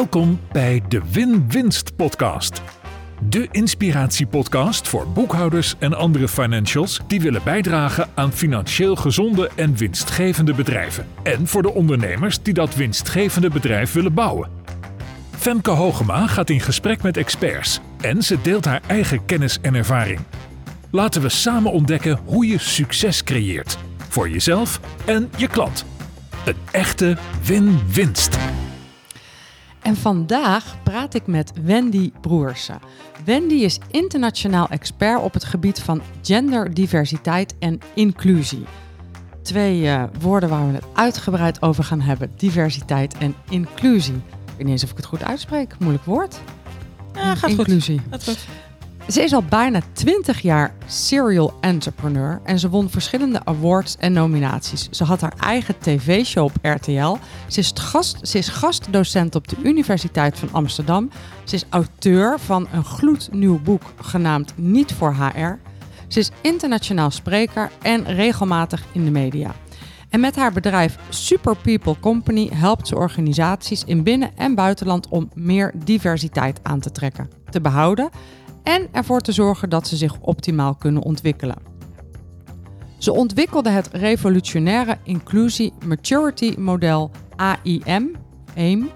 Welkom bij de Win-Winst Podcast. De inspiratiepodcast voor boekhouders en andere financials die willen bijdragen aan financieel gezonde en winstgevende bedrijven. En voor de ondernemers die dat winstgevende bedrijf willen bouwen. Femke Hogema gaat in gesprek met experts en ze deelt haar eigen kennis en ervaring. Laten we samen ontdekken hoe je succes creëert voor jezelf en je klant. Een echte win-winst. En vandaag praat ik met Wendy Broersen. Wendy is internationaal expert op het gebied van genderdiversiteit en inclusie. Twee uh, woorden waar we het uitgebreid over gaan hebben: diversiteit en inclusie. Ik weet niet eens of ik het goed uitspreek. Moeilijk woord. Ja, gaat inclusie. goed. Gaat goed. Ze is al bijna 20 jaar serial entrepreneur en ze won verschillende awards en nominaties. Ze had haar eigen tv-show op RTL. Ze is, gast, ze is gastdocent op de Universiteit van Amsterdam. Ze is auteur van een gloednieuw boek genaamd Niet voor HR. Ze is internationaal spreker en regelmatig in de media. En met haar bedrijf Super People Company helpt ze organisaties in binnen- en buitenland om meer diversiteit aan te trekken, te behouden en ervoor te zorgen dat ze zich optimaal kunnen ontwikkelen. Ze ontwikkelde het revolutionaire Inclusie Maturity Model AIM, AIM,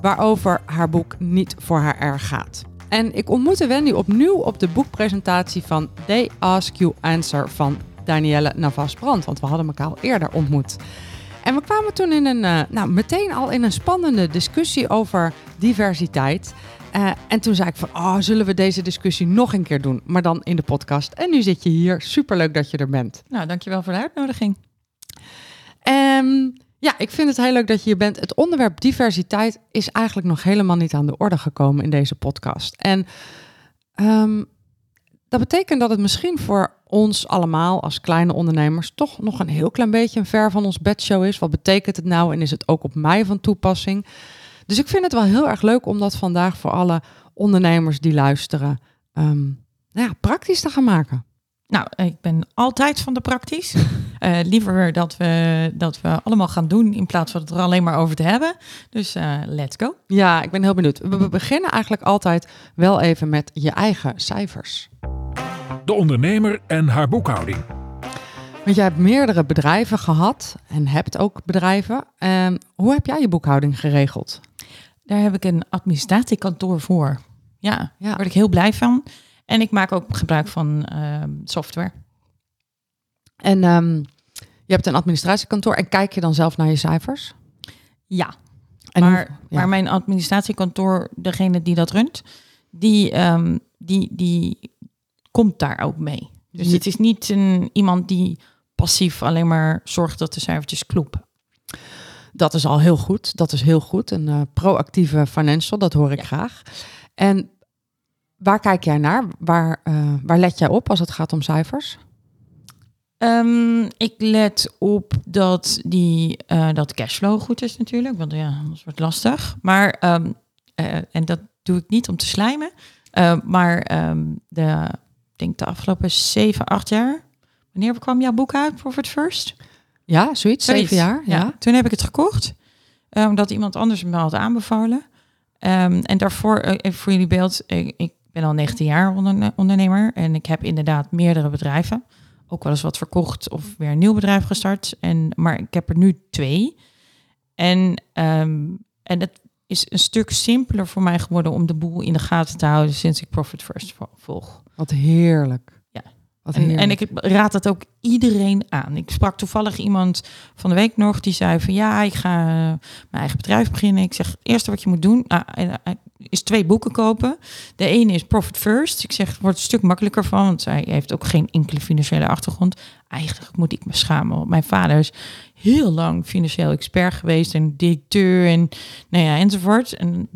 waarover haar boek Niet voor haar erg gaat. En ik ontmoette Wendy opnieuw op de boekpresentatie van They Ask You Answer van Danielle Navas-Brand, want we hadden elkaar al eerder ontmoet. En we kwamen toen in een, uh, nou, meteen al in een spannende discussie over diversiteit. Uh, en toen zei ik van, oh, zullen we deze discussie nog een keer doen? Maar dan in de podcast. En nu zit je hier. Superleuk dat je er bent. Nou, dankjewel voor de uitnodiging. Um, ja, ik vind het heel leuk dat je hier bent. Het onderwerp diversiteit is eigenlijk nog helemaal niet aan de orde gekomen in deze podcast. En um, dat betekent dat het misschien voor ons allemaal als kleine ondernemers toch nog een heel klein beetje een ver van ons bedshow is. Wat betekent het nou en is het ook op mij van toepassing? Dus ik vind het wel heel erg leuk om dat vandaag voor alle ondernemers die luisteren um, ja, praktisch te gaan maken. Nou, ik ben altijd van de praktisch. uh, liever dat we, dat we allemaal gaan doen in plaats van het er alleen maar over te hebben. Dus uh, let's go. Ja, ik ben heel benieuwd. We beginnen eigenlijk altijd wel even met je eigen cijfers. De ondernemer en haar boekhouding. Want jij hebt meerdere bedrijven gehad en hebt ook bedrijven. Uh, hoe heb jij je boekhouding geregeld? Daar heb ik een administratiekantoor voor. Ja, ja. daar word ik heel blij van. En ik maak ook gebruik van uh, software. En um, je hebt een administratiekantoor en kijk je dan zelf naar je cijfers? Ja. En maar, hoe, ja. maar mijn administratiekantoor, degene die dat runt, die, um, die, die komt daar ook mee. Dus het is niet een, iemand die passief alleen maar zorgt dat de cijfertjes kloppen. Dat is al heel goed. Dat is heel goed. Een uh, proactieve financial, dat hoor ik ja. graag. En waar kijk jij naar? Waar, uh, waar let jij op als het gaat om cijfers? Um, ik let op dat, die, uh, dat cashflow goed is natuurlijk, want ja, anders wordt lastig. Maar, um, uh, en dat doe ik niet om te slijmen, uh, maar um, de, ik denk de afgelopen 7, 8 jaar, wanneer kwam jouw boek uit, Profit First? Ja, zoiets, zeven jaar. Ja. ja. Toen heb ik het gekocht, omdat iemand anders me had aanbevolen. en daarvoor, even voor jullie beeld, ik, ik ben al 19 jaar onderne ondernemer en ik heb inderdaad meerdere bedrijven. Ook wel eens wat verkocht of weer een nieuw bedrijf gestart. En, maar ik heb er nu twee. En, um, en het is een stuk simpeler voor mij geworden om de boel in de gaten te houden sinds ik Profit First volg. Wat heerlijk. En, en ik raad het ook iedereen aan. Ik sprak toevallig iemand van de week nog die zei van ja, ik ga mijn eigen bedrijf beginnen. Ik zeg, het eerste wat je moet doen, uh, is twee boeken kopen. De ene is Profit First. Ik zeg, het wordt een stuk makkelijker van, want zij heeft ook geen enkele financiële achtergrond. Eigenlijk moet ik me schamen. Want mijn vader is heel lang financieel expert geweest en directeur en nou ja, enzovoort. En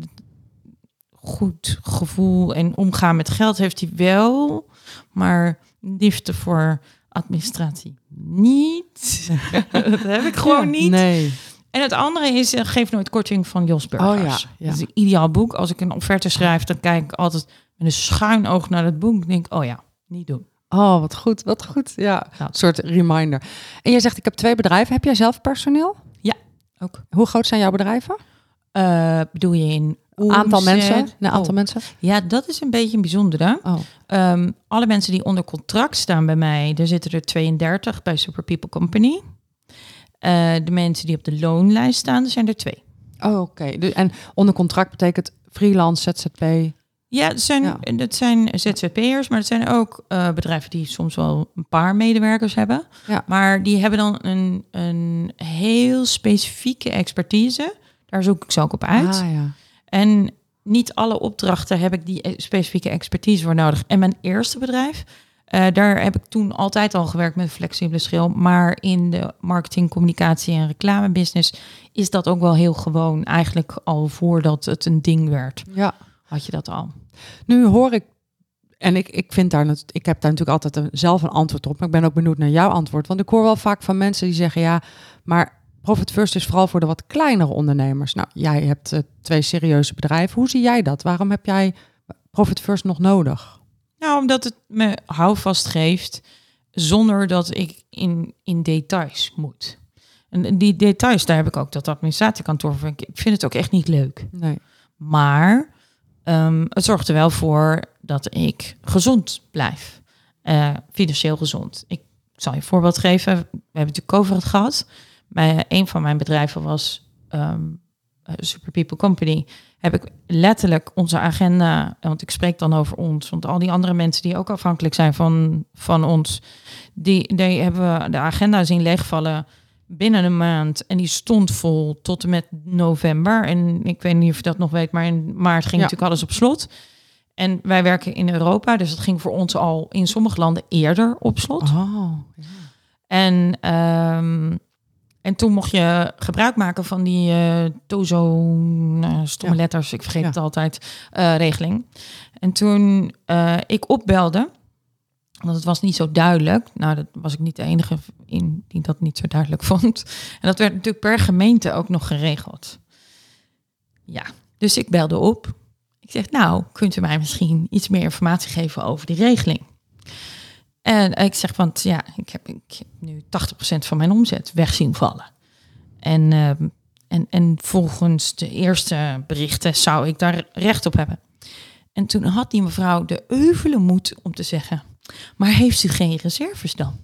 goed gevoel en omgaan met geld heeft hij wel, maar liefde voor administratie niet. dat heb ik gewoon niet. Nee. En het andere is uh, Geef nooit korting van Jos Burgers. Oh, ja, ja. Dat is een ideaal boek. Als ik een offerte schrijf, dan kijk ik altijd met een schuin oog naar het boek. denk oh ja, niet doen. Oh, wat goed, wat goed. Ja, een soort reminder. En jij zegt, ik heb twee bedrijven. Heb jij zelf personeel? Ja, ook. Hoe groot zijn jouw bedrijven? Eh, bedoel je in Aantal omzet? mensen? Een aantal Oh. mensen? Ja, dat is een beetje een bijzondere. Oh. Ehm, alle mensen die onder contract staan bij mij, er zitten er 32 bij Super People Company. Eh, de mensen die op de loonlijst staan, er zijn er twee. Oh, oké. Dus- En onder contract betekent freelance, ZZP. Ja, het zijn, Ja. dat zijn ZZP'ers, maar het zijn ook eh, bedrijven die soms wel een paar medewerkers hebben. Ja. Maar die hebben dan een, een heel specifieke expertise. Daar zoek ik ze ook op uit. Ah, ja. En niet alle opdrachten heb ik die specifieke expertise voor nodig. En mijn eerste bedrijf, eh, daar heb ik toen altijd al gewerkt met flexibele schil. Maar in de marketing, communicatie en reclamebusiness is dat ook wel heel gewoon. Eigenlijk al voordat het een ding werd, ja. had je dat al. Nu hoor ik, en ik, ik vind daar, ik heb daar natuurlijk altijd een, zelf een antwoord op, maar ik ben ook benieuwd naar jouw antwoord. Want ik hoor wel vaak van mensen die zeggen, ja, maar Profit First is vooral voor de wat kleinere ondernemers. Nou, jij hebt eh, twee serieuze bedrijven. Hoe zie jij dat? Waarom heb jij Profit First nog nodig? Nou, omdat het me houvast geeft zonder dat ik in, in details moet. En die details, daar heb ik ook dat administratiekantoor voor. Ik vind het ook echt niet leuk. Nee. Maar ehm, het zorgt er wel voor dat ik gezond blijf. Eh, financieel gezond. Ik zal je een voorbeeld geven. We hebben natuurlijk COVID gehad. Bij een van mijn bedrijven was ehm, eh, Super People Company. Heb ik letterlijk onze agenda, want ik spreek dan over ons, want al die andere mensen die ook afhankelijk zijn van, van ons, die, die hebben we de agenda zien leegvallen binnen een maand. En die stond vol tot en met november. En ik weet niet of je dat nog weet, maar in maart ging Ja. natuurlijk alles op slot. En wij werken in Europa, dus dat ging voor ons al in sommige landen eerder op slot. Oh, En, ehm, en toen mocht je gebruik maken van die eh Tozo, nou, stomme Ja. letters, ik vergeet Ja. het altijd, eh, regeling. En toen eh, ik opbelde, want het was niet zo duidelijk. Nou, dat was ik niet de enige in die dat niet zo duidelijk vond. En dat werd natuurlijk per gemeente ook nog geregeld. Ja, dus ik belde op. Ik zeg, nou, kunt u mij misschien iets meer informatie geven over die regeling? En ik zeg, want ja, ik heb, ik heb nu 80% van mijn omzet weg zien vallen. En, ehm, en, en volgens de eerste berichten zou ik daar recht op hebben. En toen had die mevrouw de euvele moed om te zeggen, maar heeft u geen reserves dan?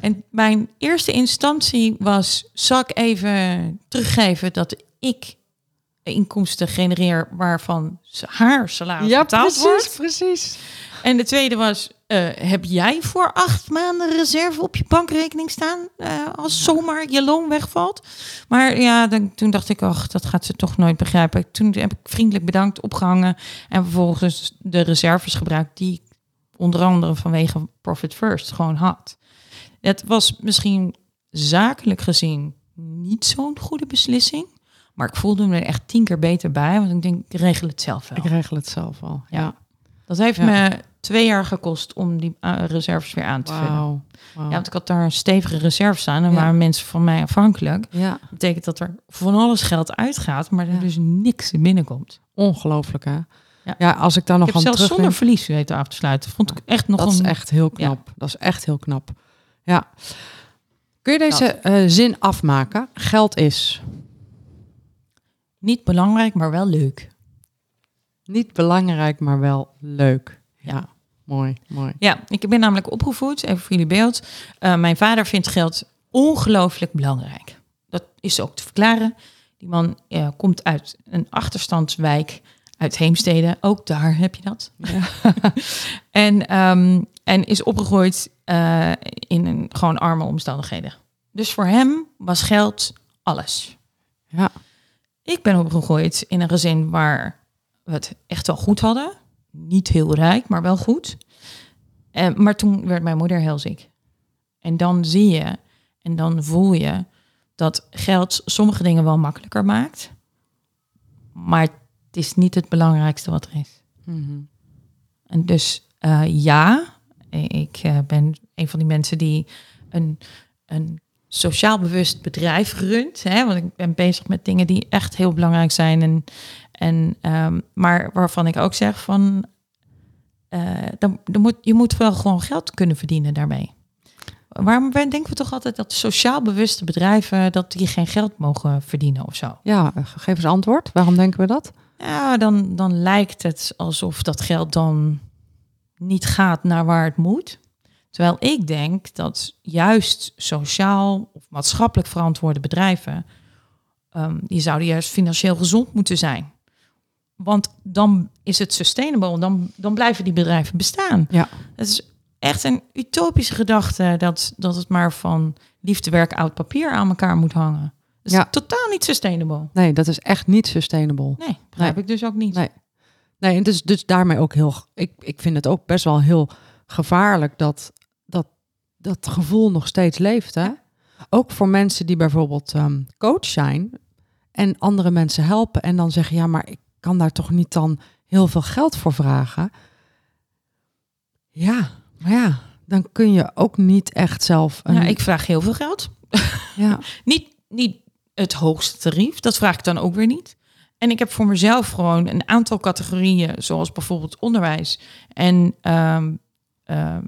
En mijn eerste instantie was, zal ik even teruggeven dat ik inkomsten genereer waarvan haar salaris ja betaald wordt? precies, precies. En de tweede was, eh, heb jij voor acht maanden reserve op je bankrekening staan eh, als zomaar je loon wegvalt? Maar ja, dan, toen dacht ik, ach, dat gaat ze toch nooit begrijpen. Toen heb ik vriendelijk bedankt, opgehangen en vervolgens de reserves gebruikt die ik onder andere vanwege Profit First gewoon had. Het was misschien zakelijk gezien niet zo'n goede beslissing, maar ik voelde me er echt tien keer beter bij, want ik denk, ik regel het zelf wel. Ik regel het zelf al. Ja. Ja. Dat heeft Ja. me twee jaar gekost om die eh, reserves weer aan te vullen. Ja, want ik had daar een stevige reserve staan en Ja. waren mensen van mij afhankelijk. ja, Dat betekent dat er van alles geld uitgaat, maar er dus niks binnenkomt. ongelooflijk hè. Ja. Ja. als ik daar nog Ik heb aan zelfs terug zonder verlies weten af te sluiten. Vond ik echt nog Dat is echt heel knap. Dat is echt heel knap. Ja. Kun je deze eh, zin afmaken? Geld is niet belangrijk, maar wel leuk. Niet belangrijk, maar wel leuk. Ja, mooi, mooi. Ja, ik ben namelijk opgevoed, even voor jullie beeld. Eh, mijn vader vindt geld ongelooflijk belangrijk. Dat is ook te verklaren. Die man eh, komt uit een achterstandswijk uit Heemstede. Ook daar heb je dat. en, ehm, en is opgegroeid eh, in een, gewoon arme omstandigheden. Dus voor hem was geld alles. Ja, Ik ben opgegroeid in een gezin waar we het echt wel goed hadden. Niet heel rijk, maar wel goed. En, maar toen werd mijn moeder heel ziek. En dan zie je en dan voel je dat geld sommige dingen wel makkelijker maakt. Maar het is niet het belangrijkste wat er is. Mhm. En dus eh, ja, ik eh, ben een van die mensen die een, een sociaal bewust bedrijf runt. Hè, want ik ben bezig met dingen die echt heel belangrijk zijn. En, en, ehm, maar waarvan ik ook zeg van... eh, dan, dan moet, je moet wel gewoon geld kunnen verdienen daarmee. waarom denken we toch altijd dat sociaal bewuste bedrijven dat die geen geld mogen verdienen of zo? Ja, geef eens antwoord. Waarom denken we dat? Ja, dan, dan lijkt het alsof dat geld dan niet gaat naar waar het moet. Terwijl ik denk dat juist sociaal of maatschappelijk verantwoorde bedrijven, um, die zouden juist financieel gezond moeten zijn. Want dan is het sustainable, dan, dan blijven die bedrijven bestaan. Ja. Het is echt een utopische gedachte dat, dat het maar van liefdewerk oud papier aan elkaar moet hangen. Dat is Ja. totaal niet sustainable. Nee, dat is echt niet sustainable. Nee, begrijp ik dus ook niet. Nee. Nee, en dus, dus daarmee ook heel. Ik, ik vind het ook best wel heel gevaarlijk dat dat, gevoel nog steeds leeft. Hè? Ook voor mensen die bijvoorbeeld ehm, coach zijn en andere mensen helpen en dan zeggen: ja, maar ik kan daar toch niet dan heel veel geld voor vragen. Ja, maar ja, dan kun je ook niet echt zelf. Een, Ja, ik vraag heel veel geld. ja, Niet, niet het hoogste tarief, dat vraag ik dan ook weer niet. En ik heb voor mezelf gewoon een aantal categorieën, zoals bijvoorbeeld onderwijs en ehm, eh,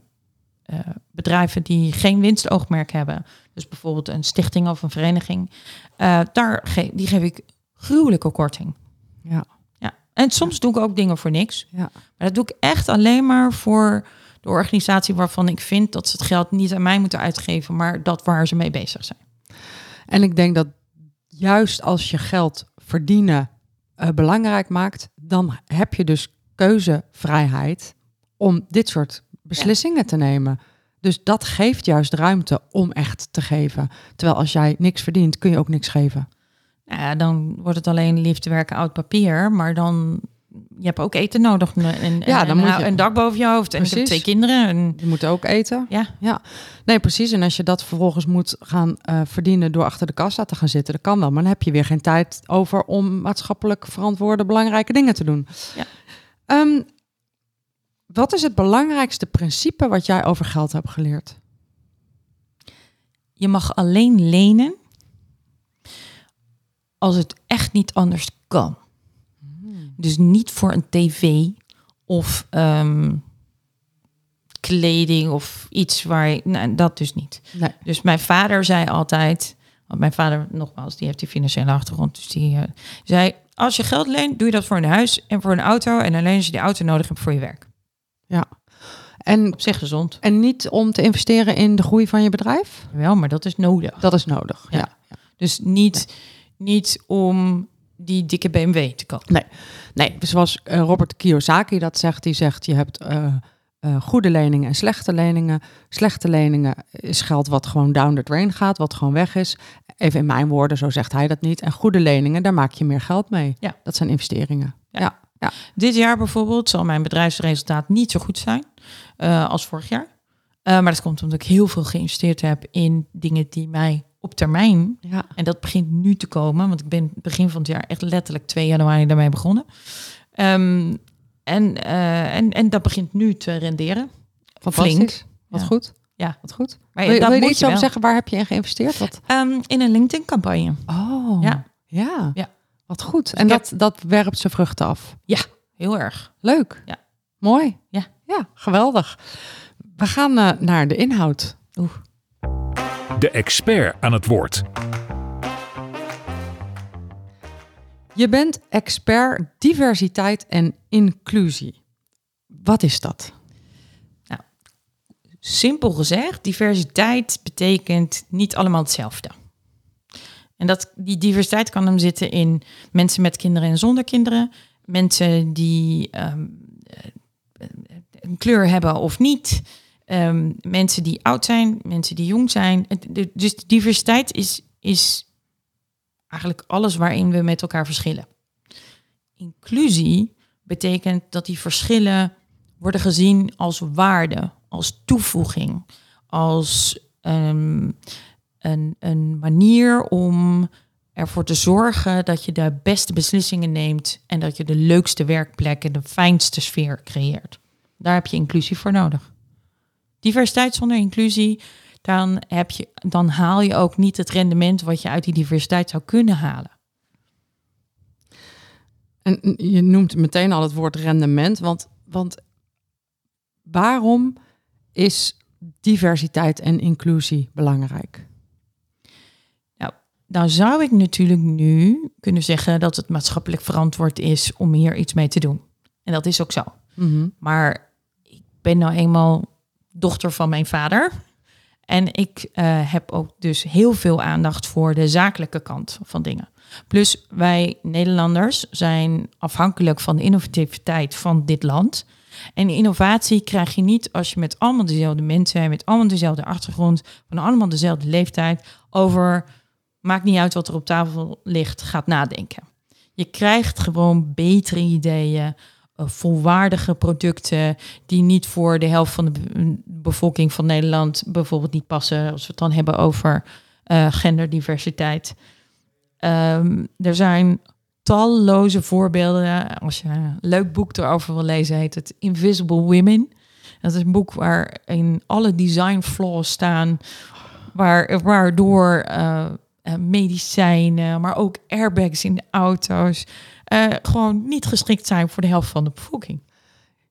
eh, bedrijven die geen winstoogmerk hebben. Dus bijvoorbeeld een stichting of een vereniging. eh, daar ge die geef ik gruwelijke korting. ja, Ja. En soms doe ik ook dingen voor niks. ja. Maar dat doe ik echt alleen maar voor de organisatie waarvan ik vind dat ze het geld niet aan mij moeten uitgeven, maar dat waar ze mee bezig zijn. En ik denk dat juist als je geld verdienen eh, belangrijk maakt, dan heb je dus keuzevrijheid om dit soort beslissingen te nemen. Dus dat geeft juist ruimte om echt te geven. Terwijl als jij niks verdient, kun je ook niks geven. Nou ja, dan wordt het alleen liefde werken oud papier, maar dan je hebt ook eten nodig en, en, Ja, dan en moet je- een dak boven je hoofd en ik heb Precies. twee kinderen en Je moet ook eten. ja, Ja, nee, precies. En als je dat vervolgens moet gaan eh, verdienen door achter de kassa te gaan zitten, dat kan wel. Maar dan heb je weer geen tijd over om maatschappelijk verantwoorde belangrijke dingen te doen. Ja. Ehm, wat is het belangrijkste principe wat jij over geld hebt geleerd? je mag alleen lenen als het echt niet anders kan. Dus niet voor een tv of ehm, kleding of iets waar je, nou, dat dus niet. Nee. Dus mijn vader zei altijd, want mijn vader nogmaals, die heeft die financiële achtergrond, dus die eh, zei, als je geld leent, doe je dat voor een huis en voor een auto en alleen als je die auto nodig hebt voor je werk. Ja. En, Op zich gezond. en niet om te investeren in de groei van je bedrijf? Wel, maar dat is nodig. Dat is nodig. Ja. ja. Dus niet, niet om die dikke BMW te kopen. Nee, zoals eh, Robert Kiyosaki dat zegt, die zegt je hebt eh, eh, goede leningen en slechte leningen. Slechte leningen is geld wat gewoon down the drain gaat, wat gewoon weg is. Even in mijn woorden, zo zegt hij dat niet. En goede leningen, daar maak je meer geld mee. Ja. Dat zijn investeringen. Ja. Ja, ja. Dit jaar bijvoorbeeld zal mijn bedrijfsresultaat niet zo goed zijn eh, als vorig jaar. Eh, maar dat komt omdat ik heel veel geïnvesteerd heb in dingen die mij op termijn, ja. en dat begint nu te komen, want ik ben begin van het jaar echt letterlijk 2 januari daarmee begonnen. Ehm, en, eh, en, en dat begint nu te renderen. Fantastisch. Wat Ja. goed. Ja. Wat goed. Maar Wil, wil je moet iets je over wel. zeggen? Waar heb je in geïnvesteerd? Wat? Ehm, in een LinkedIn-campagne. Oh, Ja. ja. Ja. Wat goed. En heb- dat, dat werpt zijn vruchten af. Heel erg. Leuk. Ja. Mooi. Ja. Ja, geweldig. We gaan eh, naar de inhoud. Oeh. De expert aan het woord. Je bent expert diversiteit en inclusie. Wat is dat? Simpel gezegd, diversiteit betekent niet allemaal hetzelfde. En dat, die diversiteit kan hem zitten in mensen met kinderen en zonder kinderen, mensen die ehm, eh, een kleur hebben of niet, ehm, mensen die oud zijn, mensen die jong zijn. Dus diversiteit is, is eigenlijk alles waarin we met elkaar verschillen. Inclusie betekent dat die verschillen worden gezien als waarde, als toevoeging, als ehm, een, een manier om ervoor te zorgen dat je de beste beslissingen neemt en dat je de leukste werkplekken, de fijnste sfeer creëert. Daar heb je inclusie voor nodig. Diversiteit zonder inclusie, dan, heb je, dan haal je ook niet het rendement wat je uit die diversiteit zou kunnen halen. En je noemt meteen al het woord rendement, want, want waarom is diversiteit en inclusie belangrijk? Nou zou ik natuurlijk nu kunnen zeggen dat het maatschappelijk verantwoord is om hier iets mee te doen. En dat is ook zo. Mhm. Maar ik ben nou eenmaal dochter van mijn vader. En ik eh, heb ook dus heel veel aandacht voor de zakelijke kant van dingen. Plus wij Nederlanders zijn afhankelijk van de innovativiteit van dit land. En innovatie krijg je niet als je met allemaal dezelfde mensen, met allemaal dezelfde achtergrond, van allemaal dezelfde leeftijd, over, maakt niet uit wat er op tafel ligt, gaat nadenken. Je krijgt gewoon betere ideeën, eh, volwaardige producten die niet voor de helft van de be- bevolking van Nederland bijvoorbeeld niet passen, als we het dan hebben over eh, genderdiversiteit. Ehm, er zijn talloze voorbeelden. Als je een leuk boek erover wil lezen, heet het Invisible Women. Dat is een boek waarin alle design flaws staan, waar, waardoor eh, medicijnen, maar ook airbags in de auto's, eh, gewoon niet geschikt zijn voor de helft van de bevolking.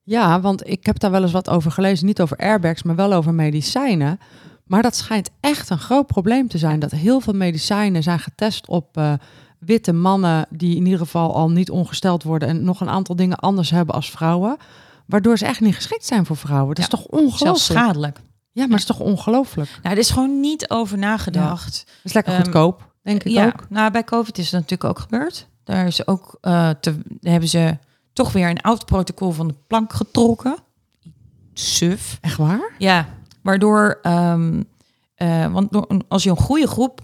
Ja, want ik heb daar wel eens wat over gelezen. Niet over airbags, maar wel over medicijnen. Maar dat schijnt echt een groot probleem te zijn. Dat heel veel medicijnen zijn getest op eh, witte mannen... die in ieder geval al niet ongesteld worden... en nog een aantal dingen anders hebben als vrouwen. Waardoor ze echt niet geschikt zijn voor vrouwen. Dat Ja, is toch Zelfs ongelooflijk? schadelijk. Ja, maar dat is toch ongelooflijk? Nou, er is gewoon niet over nagedacht. Dat is lekker Ehm, goedkoop, denk ik ja, ook. nou bij COVID is het natuurlijk ook gebeurd. Daar is ook eh, te, hebben ze toch weer een oud protocol van de plank getrokken. Suf. Echt waar? Ja, waardoor, ehm, eh, want door, als je een goede groep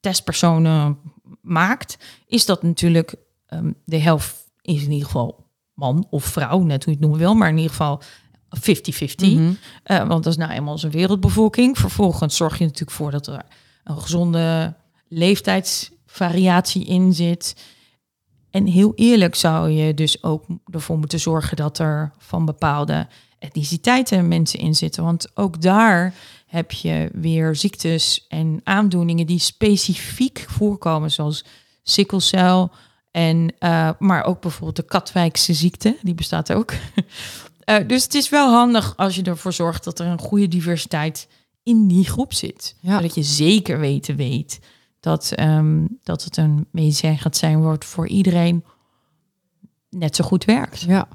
testpersonen maakt, is dat natuurlijk ehm, de helft is in ieder geval man of vrouw, net hoe je het noemen wil, maar in ieder geval 50-50. Mhm. Eh, want dat is nou eenmaal zijn wereldbevolking. Vervolgens zorg je natuurlijk voor dat er een gezonde leeftijdsvariatie in zit. En heel eerlijk zou je dus ook ervoor moeten zorgen dat er van bepaalde etniciteiten mensen in zitten. Want ook daar heb je weer ziektes en aandoeningen die specifiek voorkomen, zoals sikkelcel. En, eh, maar ook bijvoorbeeld de Katwijkse ziekte, die bestaat ook. Eh, dus het is wel handig als je ervoor zorgt dat er een goede diversiteit in die groep zit. Ja. Zodat je zeker weten weet dat, ehm, dat het een medicijn gaat zijn wordt voor iedereen net zo goed werkt. Ja.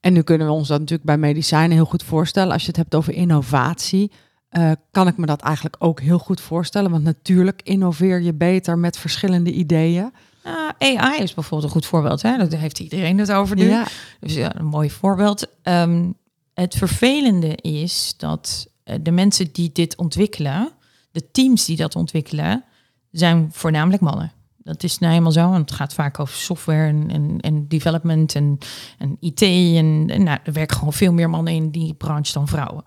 En nu kunnen we ons dat natuurlijk bij medicijnen heel goed voorstellen. Als je het hebt over innovatie, eh, kan ik me dat eigenlijk ook heel goed voorstellen. Want natuurlijk innoveer je beter met verschillende ideeën. Uh, AI is bijvoorbeeld een goed voorbeeld. Hè? Daar heeft iedereen het over nu. Ja, Dus ja, een mooi voorbeeld. Ehm, het vervelende is dat eh, de mensen die dit ontwikkelen, de teams die dat ontwikkelen, zijn voornamelijk mannen. Dat is nou helemaal zo, want het gaat vaak over software en, en, en development en, en IT. En, en nou, er werken gewoon veel meer mannen in die branche dan vrouwen.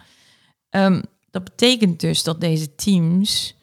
Ehm, dat betekent dus dat deze teams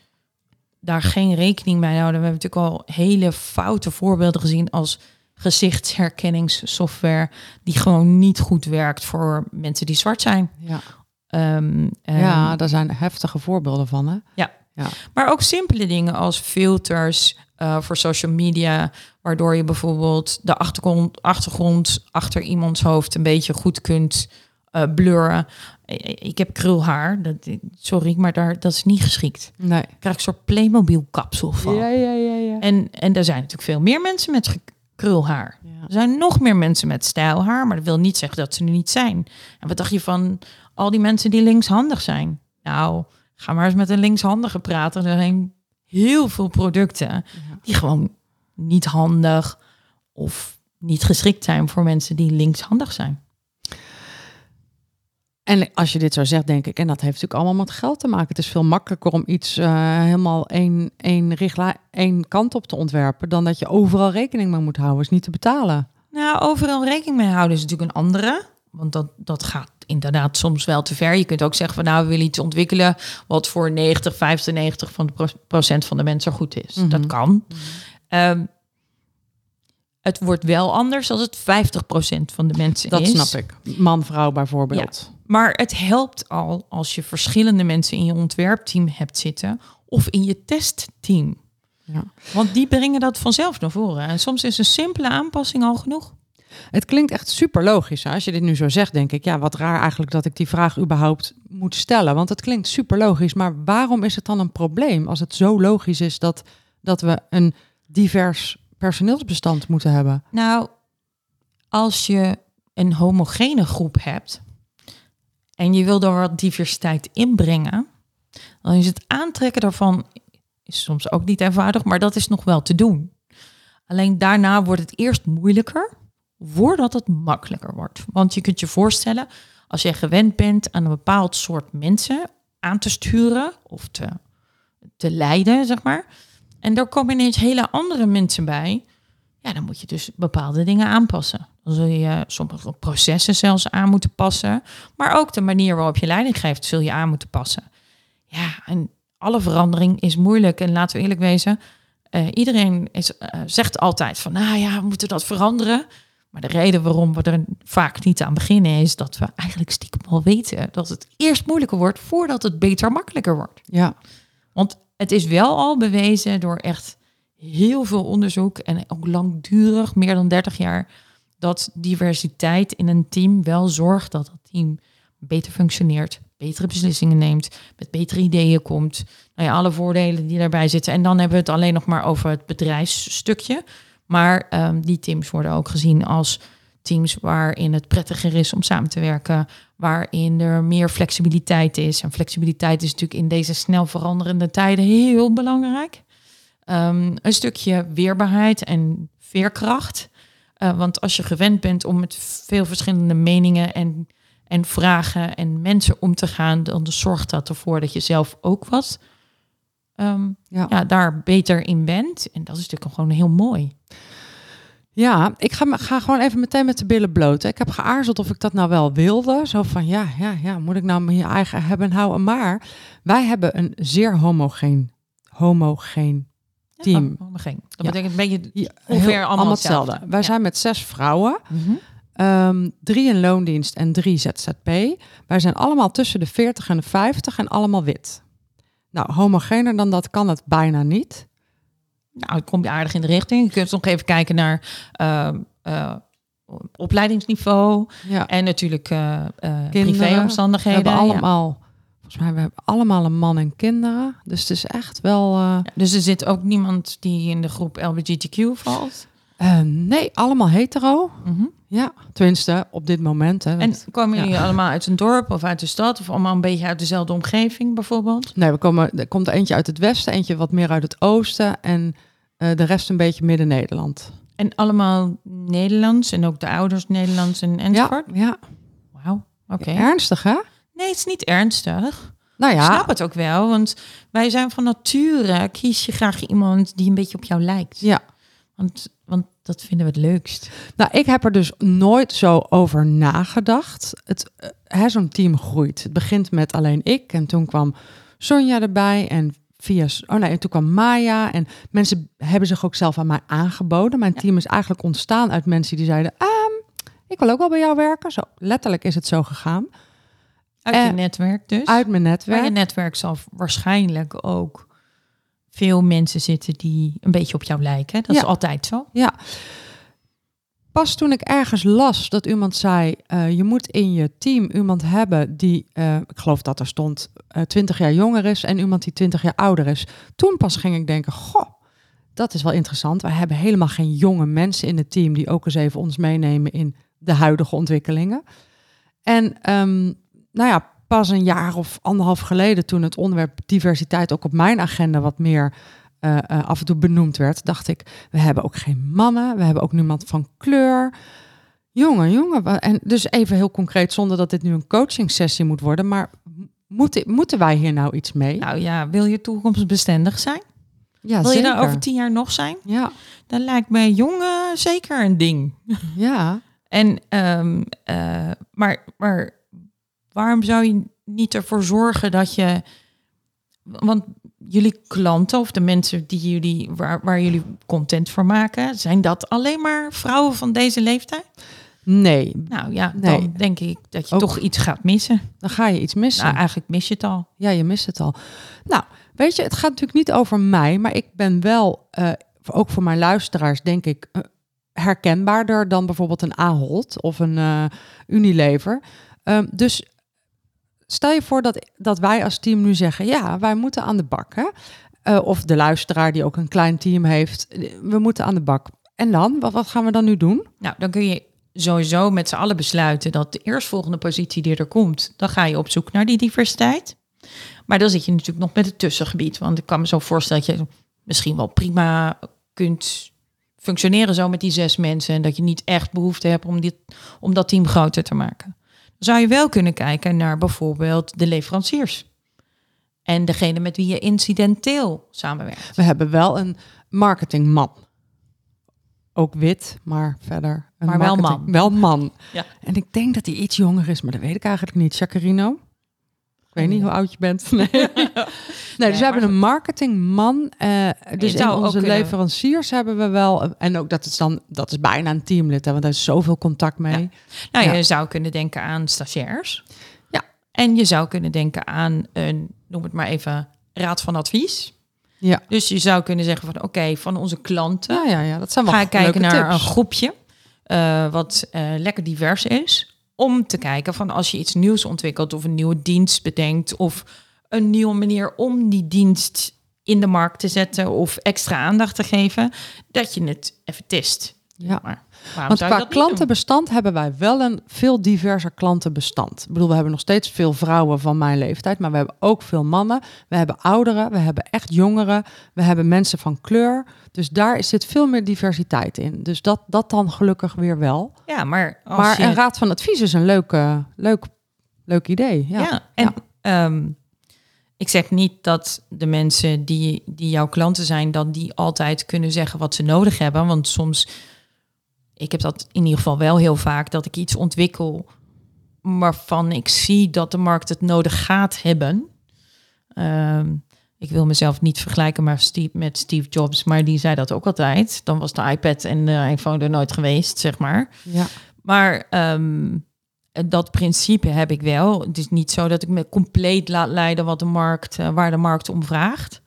daar geen rekening mee houden. We hebben natuurlijk al hele foute voorbeelden gezien als gezichtsherkenningssoftware die gewoon niet goed werkt voor mensen die zwart zijn. ja. Ehm, ehm, ja, daar zijn heftige voorbeelden van. Hè? Ja. ja. Maar ook simpele dingen als filters eh, voor social media, waardoor je bijvoorbeeld de achtergrond, achtergrond achter iemands hoofd een beetje goed kunt eh blurren. Ik ik heb krulhaar, dat, sorry, maar daar, dat is niet geschikt. Nee. Ik krijg een soort Playmobil kapsel van. Ja, ja, ja, ja. En, en er zijn natuurlijk veel meer mensen met krulhaar. Ja. Er zijn nog meer mensen met stijlhaar, maar dat wil niet zeggen dat ze er niet zijn. En wat dacht je van al die mensen die linkshandig zijn? Nou, ga maar eens met een linkshandige praten. Er zijn heel veel producten die gewoon niet handig of niet geschikt zijn voor mensen die linkshandig zijn. En als je dit zo zegt, denk ik, en dat heeft natuurlijk allemaal met geld te maken. Het is veel makkelijker om iets eh, helemaal één, één, richtlijn, één kant op te ontwerpen, dan dat je overal rekening mee moet houden. Is niet te betalen. Nou, overal rekening mee houden is natuurlijk een andere. Want dat, dat gaat inderdaad soms wel te ver. Je kunt ook zeggen van nou, we willen iets ontwikkelen wat voor 90, 95 van de pro- procent van de mensen goed is. Mhm. Dat kan. Ehm, het wordt wel anders als het 50 procent van de mensen Dat is. snap ik. Man, vrouw bijvoorbeeld. Maar het helpt al als je verschillende mensen in je ontwerpteam hebt zitten of in je testteam. Ja. Want die brengen dat vanzelf naar voren. En soms is een simpele aanpassing al genoeg. Het klinkt echt super logisch. Hè? Als je dit nu zo zegt, denk ik, ja, wat raar eigenlijk dat ik die vraag überhaupt moet stellen. Want het klinkt super logisch. Maar waarom is het dan een probleem als het zo logisch is dat, dat we een divers personeelsbestand moeten hebben? Nou, als je een homogene groep hebt en je wil er wat diversiteit inbrengen, dan is het aantrekken daarvan is soms ook niet eenvoudig, maar dat is nog wel te doen. Alleen daarna wordt het eerst moeilijker voordat het makkelijker wordt. Want je kunt je voorstellen, als je gewend bent aan een bepaald soort mensen aan te sturen of te, te leiden, zeg maar. En er komen ineens hele andere mensen bij. Ja, dan moet je dus bepaalde dingen aanpassen. Dan zul je sommige processen zelfs aan moeten passen. Maar ook de manier waarop je leiding geeft, zul je aan moeten passen. Ja, en alle verandering is moeilijk. En laten we eerlijk wezen, uh, iedereen is, uh, zegt altijd van, nou ja, we moeten dat veranderen. Maar de reden waarom we er vaak niet aan beginnen is dat we eigenlijk stiekem al weten dat het eerst moeilijker wordt voordat het beter makkelijker wordt. Ja. Want het is wel al bewezen door echt heel veel onderzoek en ook langdurig, meer dan 30 jaar, dat diversiteit in een team wel zorgt dat het team beter functioneert, betere beslissingen neemt, met betere ideeën komt. Nou ja, alle voordelen die daarbij zitten. En dan hebben we het alleen nog maar over het bedrijfsstukje. Maar um, die teams worden ook gezien als teams waarin het prettiger is om samen te werken, waarin er meer flexibiliteit is. En flexibiliteit is natuurlijk in deze snel veranderende tijden heel belangrijk. Um, een stukje weerbaarheid en veerkracht. Uh, want als je gewend bent om met veel verschillende meningen en, en vragen en mensen om te gaan, dan zorgt dat ervoor dat je zelf ook wat um, ja. ja. daar beter in bent. En dat is natuurlijk gewoon heel mooi. Ja, ik ga, ga gewoon even meteen met de billen bloot. Ik heb geaarzeld of ik dat nou wel wilde. Zo van, ja, ja, ja, moet ik nou mijn eigen hebben en houden? Maar wij hebben een zeer homogeen, homogeen team. Ja, homogeen. Dat betekent een beetje ja, ongeveer allemaal, allemaal hetzelfde. hetzelfde. Wij zijn met zes vrouwen. Mm -hmm. um, drie in loondienst en drie ZZP. Wij zijn allemaal tussen de 40 en de 50 en allemaal wit. Nou, homogener dan dat kan het bijna niet. Nou, kom je aardig in de richting. Je kunt nog even kijken naar uh, uh, opleidingsniveau ja. en natuurlijk uh, privéomstandigheden. We hebben allemaal, ja. volgens mij, we hebben allemaal een man en kinderen. Dus het is echt wel. Ja, dus er zit ook niemand die in de groep LGBTQ valt. nee, allemaal hetero. Mm -hmm. Ja, tenminste op dit moment. Hè, en komen jullie allemaal uit een dorp of uit de stad? Of allemaal een beetje uit dezelfde omgeving bijvoorbeeld? Nee, we komen, er komt er eentje uit het westen, eentje wat meer uit het oosten. En uh, de rest een beetje midden-Nederland. En allemaal Nederlands en ook de ouders Nederlands en enzovoort? Ja. ja. Wauw, oké. Okay. Ernstig hè? Nee, het is niet ernstig. Nou ja. Ik snap het ook wel, want wij zijn van nature, kies je graag iemand die een beetje op jou lijkt. Ja. Want, want dat vinden we het leukst. Nou, ik heb er dus nooit zo over nagedacht. Het, uh, zo'n team groeit. Het begint met alleen ik en toen kwam Sonja erbij en via. Oh nee, en toen kwam Maya. En mensen hebben zich ook zelf aan mij aangeboden. Mijn ja. team is eigenlijk ontstaan uit mensen die zeiden: um, Ik wil ook wel bij jou werken. Zo letterlijk is het zo gegaan. Uit je netwerk dus? Uit mijn netwerk. Bij je netwerk zal waarschijnlijk ook veel mensen zitten die een beetje op jou lijken. Dat ja. is altijd zo. Ja. Pas toen ik ergens las dat iemand zei: uh, je moet in je team iemand hebben die, uh, ik geloof dat er stond, uh, 20 jaar jonger is en iemand die 20 jaar ouder is. Toen pas ging ik denken: goh, dat is wel interessant. Wij hebben helemaal geen jonge mensen in het team die ook eens even ons meenemen in de huidige ontwikkelingen. En um, nou ja, pas een jaar of anderhalf geleden, toen het onderwerp diversiteit ook op mijn agenda wat meer uh, uh, af en toe benoemd werd, dacht ik, we hebben ook geen mannen, we hebben ook niemand van kleur. Jongen, jongen. En dus even heel concreet, zonder dat dit nu een coaching sessie moet worden, maar moet, moeten wij hier nou iets mee? Nou ja, wil je toekomstbestendig zijn? Ja, wil zeker. je daar over tien jaar nog zijn? Ja. Dan lijkt mij jongen zeker een ding. Ja. en, um, uh, maar, maar waarom zou je niet ervoor zorgen dat je. Want jullie klanten of de mensen die jullie, waar, waar jullie content voor maken, zijn dat alleen maar vrouwen van deze leeftijd? Nee. Nou ja, nee. dan denk ik dat je Ook, toch iets gaat missen. Dan ga je iets missen. Nou, eigenlijk mis je het al. Ja, je mist het al. Nou, weet je, het gaat natuurlijk niet over mij, maar ik ben wel, uh, ook voor mijn luisteraars, denk ik, uh, herkenbaarder dan bijvoorbeeld een Ahold of een uh, Unilever. Um, dus stel je voor dat, dat wij als team nu zeggen: ja, wij moeten aan de bak. Hè? Uh, of de luisteraar die ook een klein team heeft, we moeten aan de bak. En dan, wat, wat gaan we dan nu doen? Nou, dan kun je sowieso met z'n allen besluiten dat de eerstvolgende positie die er komt, dan ga je op zoek naar die diversiteit. Maar dan zit je natuurlijk nog met het tussengebied. Want ik kan me zo voorstellen dat je misschien wel prima kunt functioneren zo met die zes mensen. En dat je niet echt behoefte hebt om, dit, om dat team groter te maken. Zou je wel kunnen kijken naar bijvoorbeeld de leveranciers. En degene met wie je incidenteel samenwerkt. We hebben wel een marketingman. Ook wit, maar verder. Een maar wel man. Wel man. Ja. En ik denk dat hij iets jonger is, maar dat weet ik eigenlijk niet. Chacarino? Weet niet hoe oud je bent. Nee, nee dus we hebben een marketingman. Uh, dus in onze leveranciers hebben we wel... En ook dat is dan... Dat is bijna een teamlid, hè, want daar is zoveel contact mee. Nou, je zou kunnen denken aan stagiairs. Ja. En je zou kunnen denken aan een, noem het maar even, raad van advies. Ja. Dus je zou kunnen zeggen van oké, van onze klanten ja, ja, ja. Dat zijn wel ga kijken naar een groepje uh, wat uh, lekker divers is om te kijken van als je iets nieuws ontwikkelt of een nieuwe dienst bedenkt of een nieuwe manier om die dienst in de markt te zetten of extra aandacht te geven, dat je het even test. Ja, maar want qua klantenbestand hebben wij wel een veel diverser klantenbestand. Ik bedoel, we hebben nog steeds veel vrouwen van mijn leeftijd, maar we hebben ook veel mannen. We hebben ouderen, we hebben echt jongeren, we hebben mensen van kleur. Dus daar zit veel meer diversiteit in. Dus dat, dat dan gelukkig weer wel. Ja, maar als maar een raad van advies is een leuke, leuk, leuk idee. Ja, ja en ehm, ik zeg niet dat de mensen die, die jouw klanten zijn, dat die altijd kunnen zeggen wat ze nodig hebben. Want soms ik heb dat in ieder geval wel heel vaak, dat ik iets ontwikkel waarvan ik zie dat de markt het nodig gaat hebben. Ehm, ik wil mezelf niet vergelijken maar Steve, met Steve Jobs, maar die zei dat ook altijd. Dan was de iPad en de iPhone er nooit geweest, zeg maar. Ja. Maar um, dat principe heb ik wel. Het is niet zo dat ik me compleet laat leiden wat de markt, uh, waar de markt om vraagt.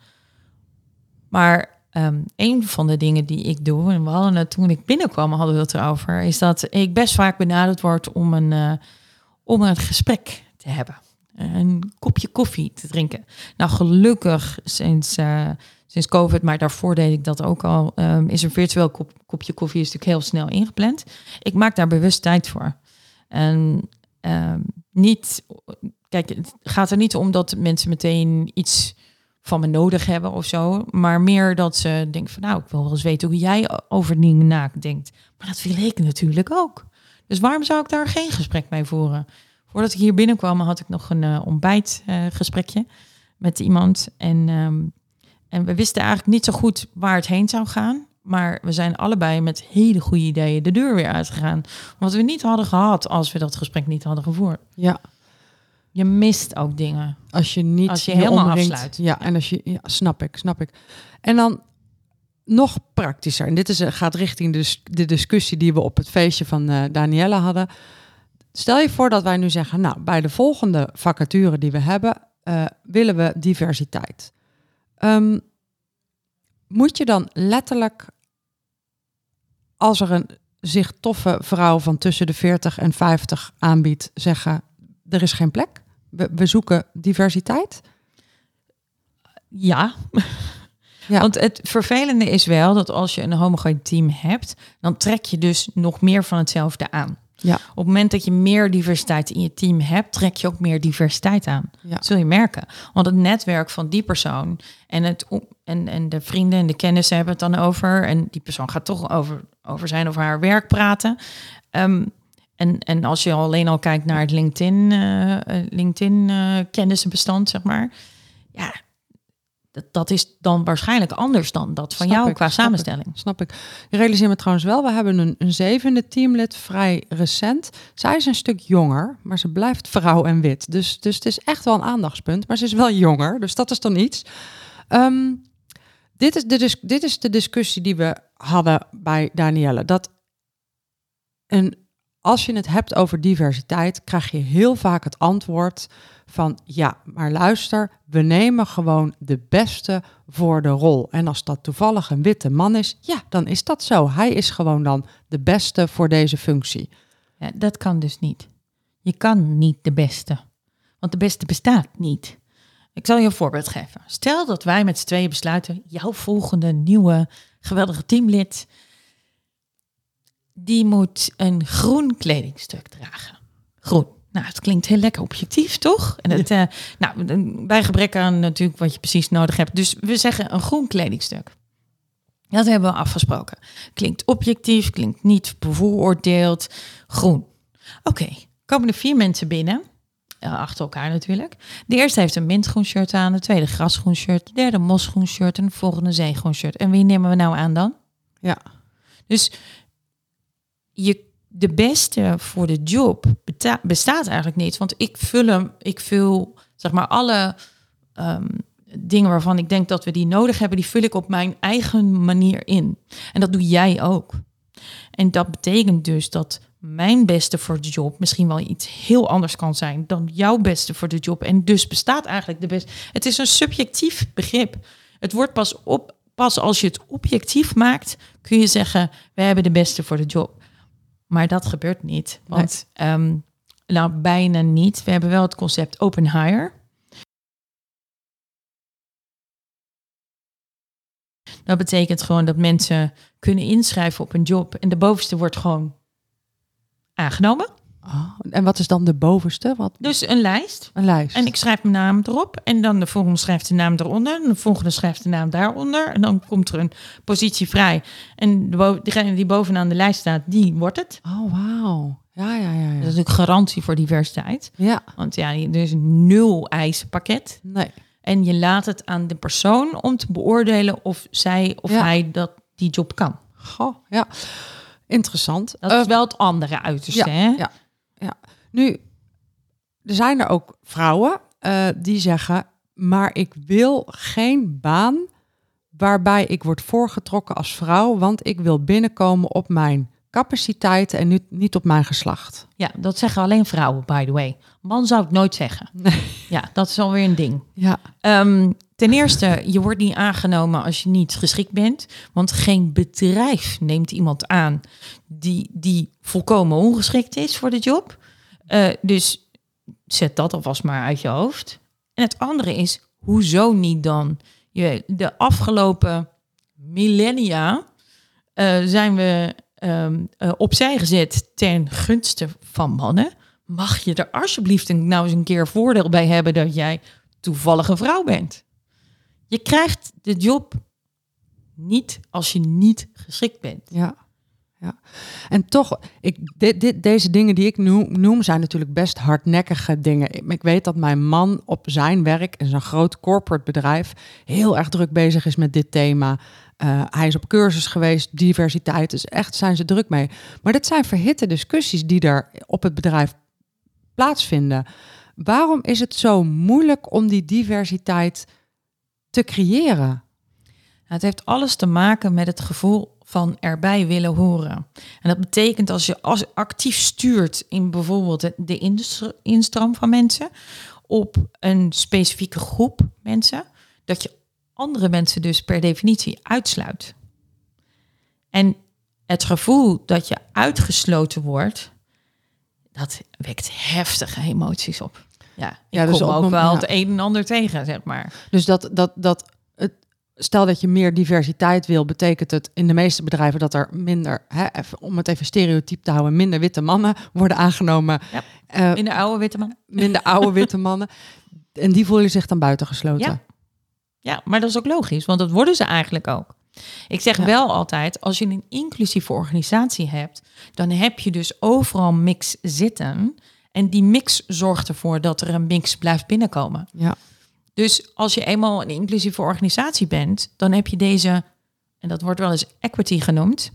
Maar Um, een van de dingen die ik doe, en we hadden het toen ik binnenkwam, hadden we het erover, is dat ik best vaak benaderd word om een, uh, om een gesprek te hebben. Een kopje koffie te drinken. Nou, gelukkig sinds, uh, sinds COVID, maar daarvoor deed ik dat ook al, um, is een virtueel kop, kopje koffie is natuurlijk heel snel ingepland. Ik maak daar bewust tijd voor. En um, niet, kijk, het gaat er niet om dat mensen meteen iets van me nodig hebben of zo. Maar meer dat ze denken van nou, ik wil wel eens weten hoe jij over dingen nadenkt. Maar dat wil ik natuurlijk ook. Dus waarom zou ik daar geen gesprek mee voeren? Voordat ik hier binnenkwam had ik nog een uh, ontbijtgesprekje uh, met iemand. En, um, en we wisten eigenlijk niet zo goed waar het heen zou gaan. Maar we zijn allebei met hele goede ideeën de deur weer uitgegaan. Wat we niet hadden gehad als we dat gesprek niet hadden gevoerd. Ja, je mist ook dingen. Als je niet als je helemaal afsluit. Ja, en als je ja, snap ik, snap ik. En dan nog praktischer. En dit is, eh, gaat richting de, de discussie die we op het feestje van uh, Danielle hadden. Stel je voor dat wij nu zeggen, nou, bij de volgende vacature die we hebben, uh, willen we diversiteit. Um, moet je dan letterlijk, als er een zich toffe vrouw van tussen de 40 en 50 aanbiedt, zeggen, er is geen plek? We, we zoeken diversiteit? Ja. ja. Want het vervelende is wel dat als je een homogeen team hebt, dan trek je dus nog meer van hetzelfde aan. Ja. Op het moment dat je meer diversiteit in je team hebt, trek je ook meer diversiteit aan. Ja. zul je merken. Want het netwerk van die persoon en, het, en, en de vrienden en de kennissen hebben het dan over. En die persoon gaat toch over, over zijn of haar werk praten. Um, en, en als je alleen al kijkt naar het LinkedIn, uh, LinkedIn uh, kennisbestand, zeg maar. Ja, dat, dat is dan waarschijnlijk anders dan dat van jou qua samenstelling. snap ik. Je realiseer me trouwens wel, we hebben een, een zevende teamlid vrij recent. Zij is een stuk jonger, maar ze blijft vrouw en wit. Dus, dus het is echt wel een aandachtspunt. Maar ze is wel jonger, dus dat is dan iets. Um, dit, is de, dit is de discussie die we hadden bij Danielle. Dat een als je het hebt over diversiteit, krijg je heel vaak het antwoord van ja, maar luister, we nemen gewoon de beste voor de rol. En als dat toevallig een witte man is, ja, dan is dat zo. Hij is gewoon dan de beste voor deze functie. Ja, dat kan dus niet. Je kan niet de beste. Want de beste bestaat niet. Ik zal je een voorbeeld geven. Stel dat wij met z'n tweeën besluiten, jouw volgende nieuwe geweldige teamlid, die moet een groen kledingstuk dragen. Groen. Nou, het klinkt heel lekker objectief, toch? En het, eh, nou, bij gebrek aan natuurlijk wat je precies nodig hebt. Dus we zeggen een groen kledingstuk. Dat hebben we afgesproken. Klinkt objectief, klinkt niet bevooroordeeld. Groen. Oké, komen er vier mensen binnen. Uh, achter elkaar natuurlijk. De eerste heeft een mintgroen shirt aan, de tweede grasgroen shirt, de derde mosgroen shirt en de volgende zeegroen shirt. En wie nemen we nou aan dan? Ja. Dus je, de beste voor de job bestaat eigenlijk niet. Want ik vul hem, ik vul zeg maar alle ehm, dingen waarvan ik denk dat we die nodig hebben, die vul ik op mijn eigen manier in. En dat doe jij ook. En dat betekent dus dat mijn beste voor de job misschien wel iets heel anders kan zijn dan jouw beste voor de job. En dus bestaat eigenlijk de beste. Het is een subjectief begrip. Het wordt pas op, pas als je het objectief maakt, kun je zeggen: we hebben de beste voor de job. Maar dat gebeurt niet. Want ehm, nou, bijna niet. We hebben wel het concept open hire. Dat betekent gewoon dat mensen kunnen inschrijven op een job en de bovenste wordt gewoon aangenomen. Oh, en wat is dan de bovenste? Wat? Dus een lijst. Een lijst. En ik schrijf mijn naam erop. En dan de volgende schrijft de naam eronder. En de volgende schrijft de naam daaronder. En dan komt er een positie vrij. En de degene die bovenaan de lijst staat, die wordt het. Oh, wauw. Ja, ja, ja. Dat is Ja. natuurlijk garantie voor diversiteit. ja. Want ja, er is nul eisenpakket. Nee. En je laat het aan de persoon om te beoordelen of zij of Ja. hij dat die job kan. Goh, ja. Interessant. Dat Eh, is wel het andere uiterste, hè? ja, ja. Nu, er zijn er ook vrouwen eh, die zeggen, maar ik wil geen baan waarbij ik word voorgetrokken als vrouw, want ik wil binnenkomen op mijn capaciteiten en niet, niet op mijn geslacht. Ja, dat zeggen alleen vrouwen, by the way. Man zou het nooit zeggen. Nee. Ja, dat is alweer een ding. Ja, Ehm, ten eerste, je wordt niet aangenomen als je niet geschikt bent. Want geen bedrijf neemt iemand aan die, die volkomen ongeschikt is voor de job. Eh, dus zet dat alvast maar uit je hoofd. En het andere is, hoezo niet dan? Je, de afgelopen millennia eh, zijn we ehm, eh, opzij gezet ten gunste van mannen. Mag je er alsjeblieft nou eens een keer voordeel bij hebben dat jij toevallig een vrouw bent? Je krijgt de job niet als je niet geschikt bent. ja. Ja. En toch, ik, dit, deze dingen die ik noem, noem, zijn natuurlijk best hardnekkige dingen. Ik, ik weet dat mijn man op zijn werk in zo'n groot corporate bedrijf heel erg druk bezig is met dit thema. Eh, hij is op cursus geweest, diversiteit, dus echt zijn ze druk mee. Maar dit zijn verhitte discussies die er op het bedrijf plaatsvinden. Waarom is het zo moeilijk om die diversiteit te creëren? Het heeft alles te maken met het gevoel van erbij willen horen. En dat betekent als je actief stuurt in bijvoorbeeld de- instroom van mensen op een specifieke groep mensen, dat je andere mensen dus per definitie uitsluit. En het gevoel dat je uitgesloten wordt, dat wekt heftige emoties op. Ja, ik Ja, dus kom ook wel ja. het een en ander tegen, zeg maar. Dus dat, dat, dat het, stel dat je meer diversiteit wil, betekent het in de meeste bedrijven dat er minder, hè, even, om het even stereotyp te houden, minder witte mannen worden aangenomen. Ja. Eh, In de oude witte man. minder oude witte mannen. En die voelen zich dan buitengesloten. Ja. Ja, maar dat is ook logisch, want dat worden ze eigenlijk ook. Ik zeg Ja. wel altijd, als je een inclusieve organisatie hebt, dan heb je dus overal mix zitten. En die mix zorgt ervoor dat er een mix blijft binnenkomen. Ja. Dus als je eenmaal een inclusieve organisatie bent, dan heb je deze, en dat wordt wel eens equity genoemd.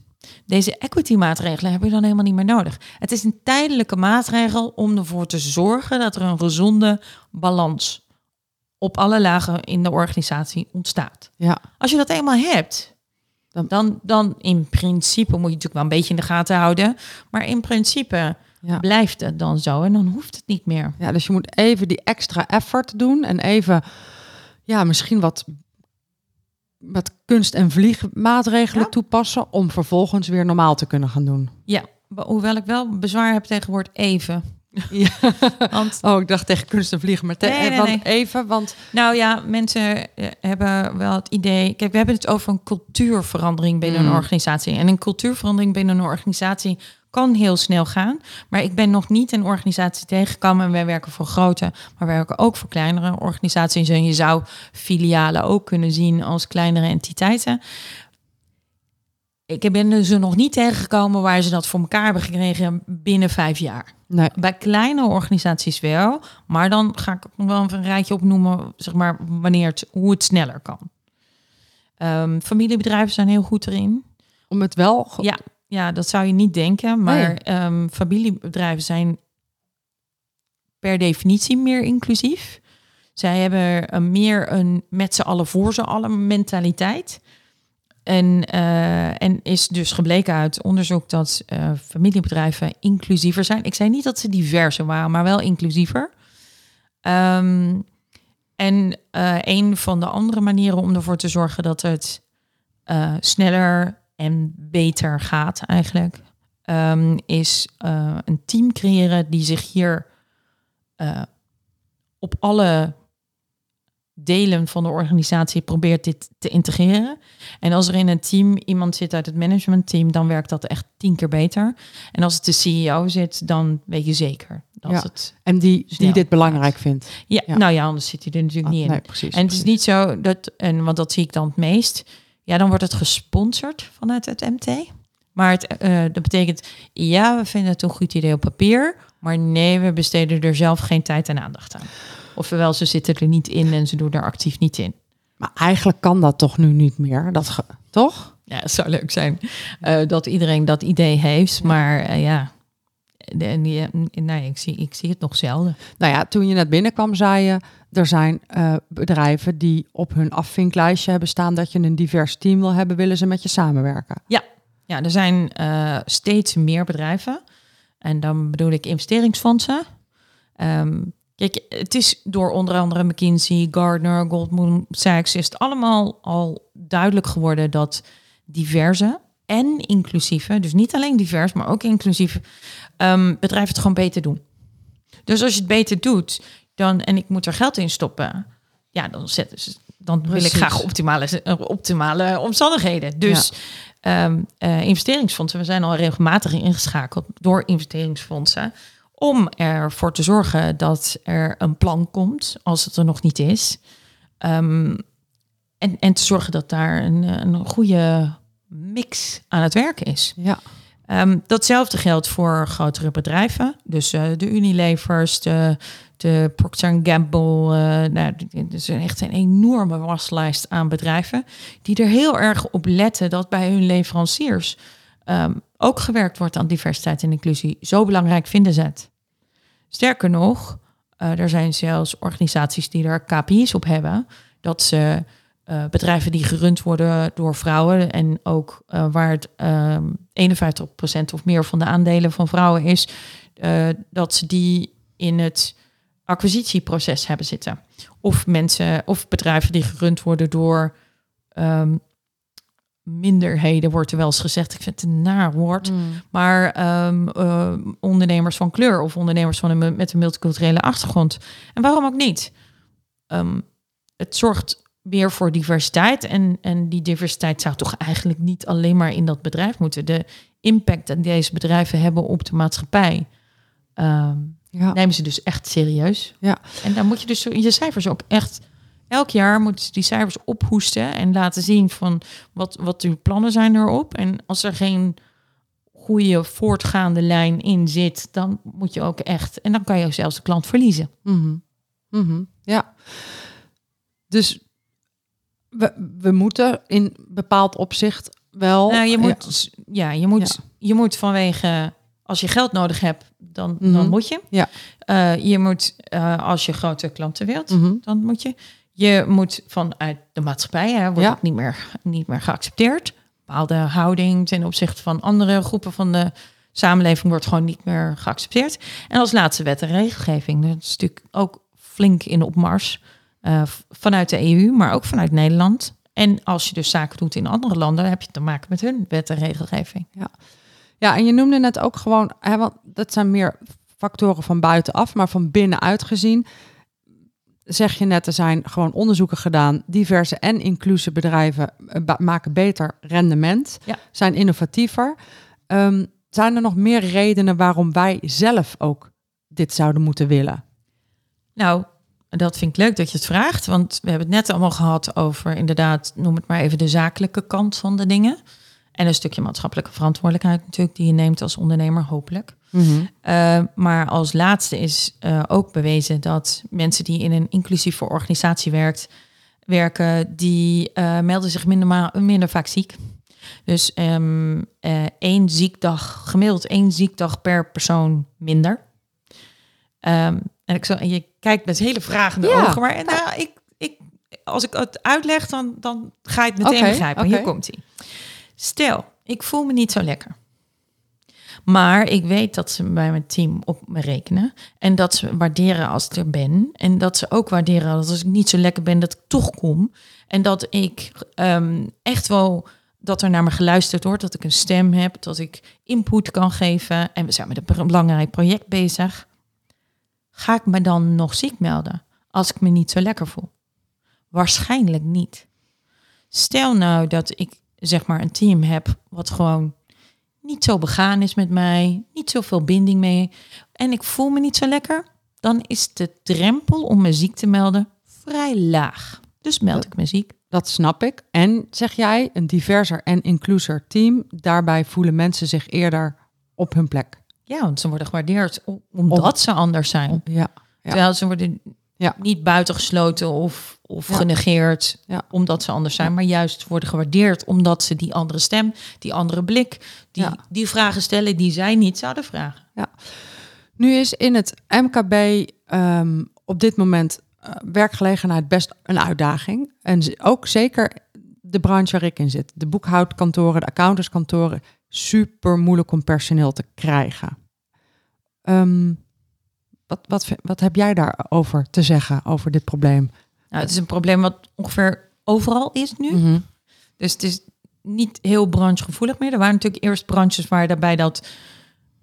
Deze equity maatregelen heb je dan helemaal niet meer nodig. Het is een tijdelijke maatregel om ervoor te zorgen dat er een gezonde balans op alle lagen in de organisatie ontstaat. ja. Als je dat eenmaal hebt, Dan- dan, dan in principe moet je natuurlijk wel een beetje in de gaten houden. Maar in principe Ja. blijft het dan zo en dan hoeft het niet meer. Ja, dus je moet even die extra effort doen en even, ja, misschien wat, wat kunst- en vliegmaatregelen Ja. toepassen om vervolgens weer normaal te kunnen gaan doen. Ja, hoewel ik wel bezwaar heb tegen het woord even. Ja. Want Oh, ik dacht tegen kunst en vliegen, maar te- Nee, nee, eh, want nee. even, want Nou ja, mensen eh, hebben wel het idee. Kijk, we hebben het over een cultuurverandering binnen Mm. een organisatie. En een cultuurverandering binnen een organisatie kan heel snel gaan. Maar ik ben nog niet een organisatie tegengekomen. En wij werken voor grote, maar wij werken ook voor kleinere organisaties. En je zou filialen ook kunnen zien als kleinere entiteiten. Ik ben ze nog niet tegengekomen waar ze dat voor elkaar hebben gekregen binnen vijf jaar. Nee, Bij kleine organisaties wel, maar dan ga ik wel een rijtje opnoemen, zeg maar, wanneer het, hoe het sneller kan. Ehm, familiebedrijven zijn heel goed erin. om het wel, Ja, ja, dat zou je niet denken, maar Nee. ehm, familiebedrijven zijn per definitie meer inclusief. Zij hebben een meer een met z'n allen voor z'n allen mentaliteit. En, eh, en is dus gebleken uit onderzoek dat eh, familiebedrijven inclusiever zijn. Ik zei niet dat ze diverser waren, maar wel inclusiever. Ehm, en eh, een van de andere manieren om ervoor te zorgen dat het sneller en beter gaat eigenlijk, ehm, is een team creëren die zich hier op alle delen van de organisatie probeert dit te integreren. En als er in een team iemand zit uit het managementteam, dan werkt dat echt tien keer beter. En als het de CEO zit, dan weet je zeker dat Ja. het... en die, die dit belangrijk vindt. Ja, Ja. nou ja, anders zit hij er natuurlijk niet in. Nee, precies. En het is niet zo dat, en want dat zie ik dan het meest, ja, dan wordt het gesponsord vanuit het MT. Maar het, eh, dat betekent, ja, we vinden het een goed idee op papier, maar nee, we besteden er zelf geen tijd en aandacht aan. Ofwel, ze zitten er niet in en ze doen er actief niet in. Maar eigenlijk kan dat toch nu niet meer, dat toch? Ja, het zou leuk zijn eh, dat iedereen dat idee heeft, maar eh, ja, en eh, nee, ik zie, ik zie het nog zelden. Nou ja, toen je net binnenkwam, zei je, er zijn bedrijven die op hun afvinklijstje hebben staan dat je een divers team wil hebben, willen ze met je samenwerken. Ja, er zijn steeds meer bedrijven. En dan bedoel ik investeringsfondsen. Ehm, kijk, het is door onder andere McKinsey, Gardner, Goldman Sachs... is het allemaal al duidelijk geworden dat diverse en inclusieve... dus niet alleen divers, maar ook inclusief... ehm, bedrijven het gewoon beter doen. Dus als je het beter doet, dan, en ik moet er geld in stoppen... ja, dan, zetten ze, dan wil ik graag optimale, optimale omstandigheden. Dus ehm, eh, investeringsfondsen, we zijn al regelmatig ingeschakeld door investeringsfondsen om ervoor te zorgen dat er een plan komt als het er nog niet is. Ehm, en, en te zorgen dat daar een, een goede mix aan het werken is. Ja, Ehm, datzelfde geldt voor grotere bedrijven. Dus eh, de Unilevers, de, de Procter Gamble. eh nou, het is echt een enorme waslijst aan bedrijven... die er heel erg op letten dat bij hun leveranciers... ehm, ook gewerkt wordt aan diversiteit en inclusie. Zo belangrijk vinden ze het. Sterker nog, eh, er zijn zelfs organisaties die er KPI's op hebben... dat ze eh, bedrijven die gerund worden door vrouwen en ook eh, waar het ehm 51% of meer van de aandelen van vrouwen is, dat ze die in het acquisitieproces hebben zitten. Of mensen of bedrijven die gerund worden door ehm, minderheden, wordt er wel eens gezegd. Ik vind het een naar woord. Maar ehm, eh, ondernemers van kleur of ondernemers van een, met een multiculturele achtergrond. En waarom ook niet? Ehm, het zorgt weer voor diversiteit. En, en die diversiteit zou toch eigenlijk niet alleen maar in dat bedrijf moeten. De impact dat deze bedrijven hebben op de maatschappij. ehm, ja. nemen ze dus echt serieus. Ja. En dan moet je dus je cijfers ook echt... Elk jaar moeten ze die cijfers ophoesten en laten zien van wat, wat uw plannen zijn erop. En als er geen goede voortgaande lijn in zit, dan moet je ook echt... En dan kan je zelfs de klant verliezen. Mhm. Mhm. Ja. Dus we, we moeten in bepaald opzicht wel. Nou, je moet, ja, je moet, je moet vanwege als je geld nodig hebt, dan, dan Mhm. moet je. Ja. Eh, je moet eh, als je grote klanten wilt, dan moet je. Je moet vanuit de maatschappij, hè, wordt Ja. niet meer, niet meer geaccepteerd. Bepaalde houding ten opzichte van andere groepen van de samenleving wordt gewoon niet meer geaccepteerd. En als laatste wet en regelgeving. Dat is natuurlijk ook flink in opmars uh, vanuit de EU, maar ook vanuit Nederland. En als je dus zaken doet in andere landen, heb je te maken met hun wet en regelgeving. Ja, ja en je noemde net ook gewoon, hè, want dat zijn meer factoren van buitenaf, maar van binnenuit gezien zeg je net, er zijn gewoon onderzoeken gedaan. Diverse en inclusieve bedrijven eh, maken beter rendement, Ja. zijn innovatiever. Ehm, zijn er nog meer redenen waarom wij zelf ook dit zouden moeten willen? Nou, dat vind ik leuk dat je het vraagt, want we hebben het net allemaal gehad over inderdaad, noem het maar even de zakelijke kant van de dingen. En een stukje maatschappelijke verantwoordelijkheid natuurlijk, die je neemt als ondernemer, hopelijk. Uh, maar als laatste is uh, ook bewezen dat mensen die in een inclusieve organisatie werkt, werken, die uh, melden zich minder, minder vaak ziek. Dus um, één ziekdag, gemiddeld één ziekdag per persoon minder. Um, en, ik zo, en je kijkt met hele vragende ja. ogen, maar nou, ik, ik, als ik het uitleg, dan, dan ga je het meteen okay, begrijpen. Okay. Hier komt hij. Stel, ik voel me niet zo lekker. Maar ik weet dat ze bij mijn team op me rekenen. En dat ze waarderen als ik er ben. En dat ze ook waarderen als ik niet zo lekker ben, dat ik toch kom. En dat ik um, echt wel dat er naar me geluisterd wordt. Dat ik een stem heb. Dat ik input kan geven. En we zijn met een belangrijk project bezig. Ga ik me dan nog ziek melden als ik me niet zo lekker voel? Waarschijnlijk niet. Stel nou dat ik zeg maar een team heb wat gewoon niet zo begaan is met mij, niet zoveel binding mee en ik voel me niet zo lekker, dan is de drempel om me ziek te melden vrij laag. Dus meld ik me ziek. Dat snap ik. En zeg jij, een diverser en incluser team, daarbij voelen mensen zich eerder op hun plek. Ja, want ze worden gewaardeerd omdat Om, ze anders zijn. Ja, ja. Terwijl ze worden ja. niet buitengesloten of, of ja. genegeerd ja. omdat ze anders zijn, maar juist worden gewaardeerd omdat ze die andere stem, die andere blik, die, die vragen stellen die zij niet zouden vragen. Ja. Nu is in het MKB um, op dit moment uh, werkgelegenheid best een uitdaging. En ook zeker de branche waar ik in zit. De boekhoudkantoren, de accountantskantoren. Super moeilijk om personeel te krijgen. Um, wat, wat, wat heb jij daarover te zeggen, over dit probleem? Nou, het is een probleem wat ongeveer overal is nu. Mm -hmm. Dus het is niet heel branchegevoelig meer. Er waren natuurlijk eerst branches waar daarbij dat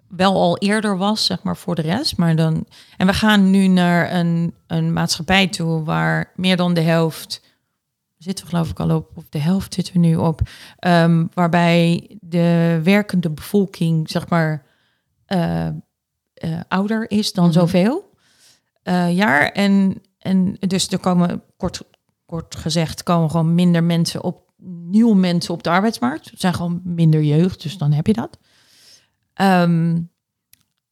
wel al eerder was, zeg maar, voor de rest. Maar dan, en we gaan nu naar een, een maatschappij toe waar meer dan de helft, zitten we geloof ik al op, of de helft zitten we nu op, um, waarbij de werkende bevolking, zeg maar, uh, uh, ouder is dan mm -hmm. zoveel uh, jaar. En, en dus er komen, kort, kort gezegd, komen gewoon minder mensen op, nieuwe mensen op de arbeidsmarkt. Zijn gewoon minder jeugd, dus dan heb je dat. Um,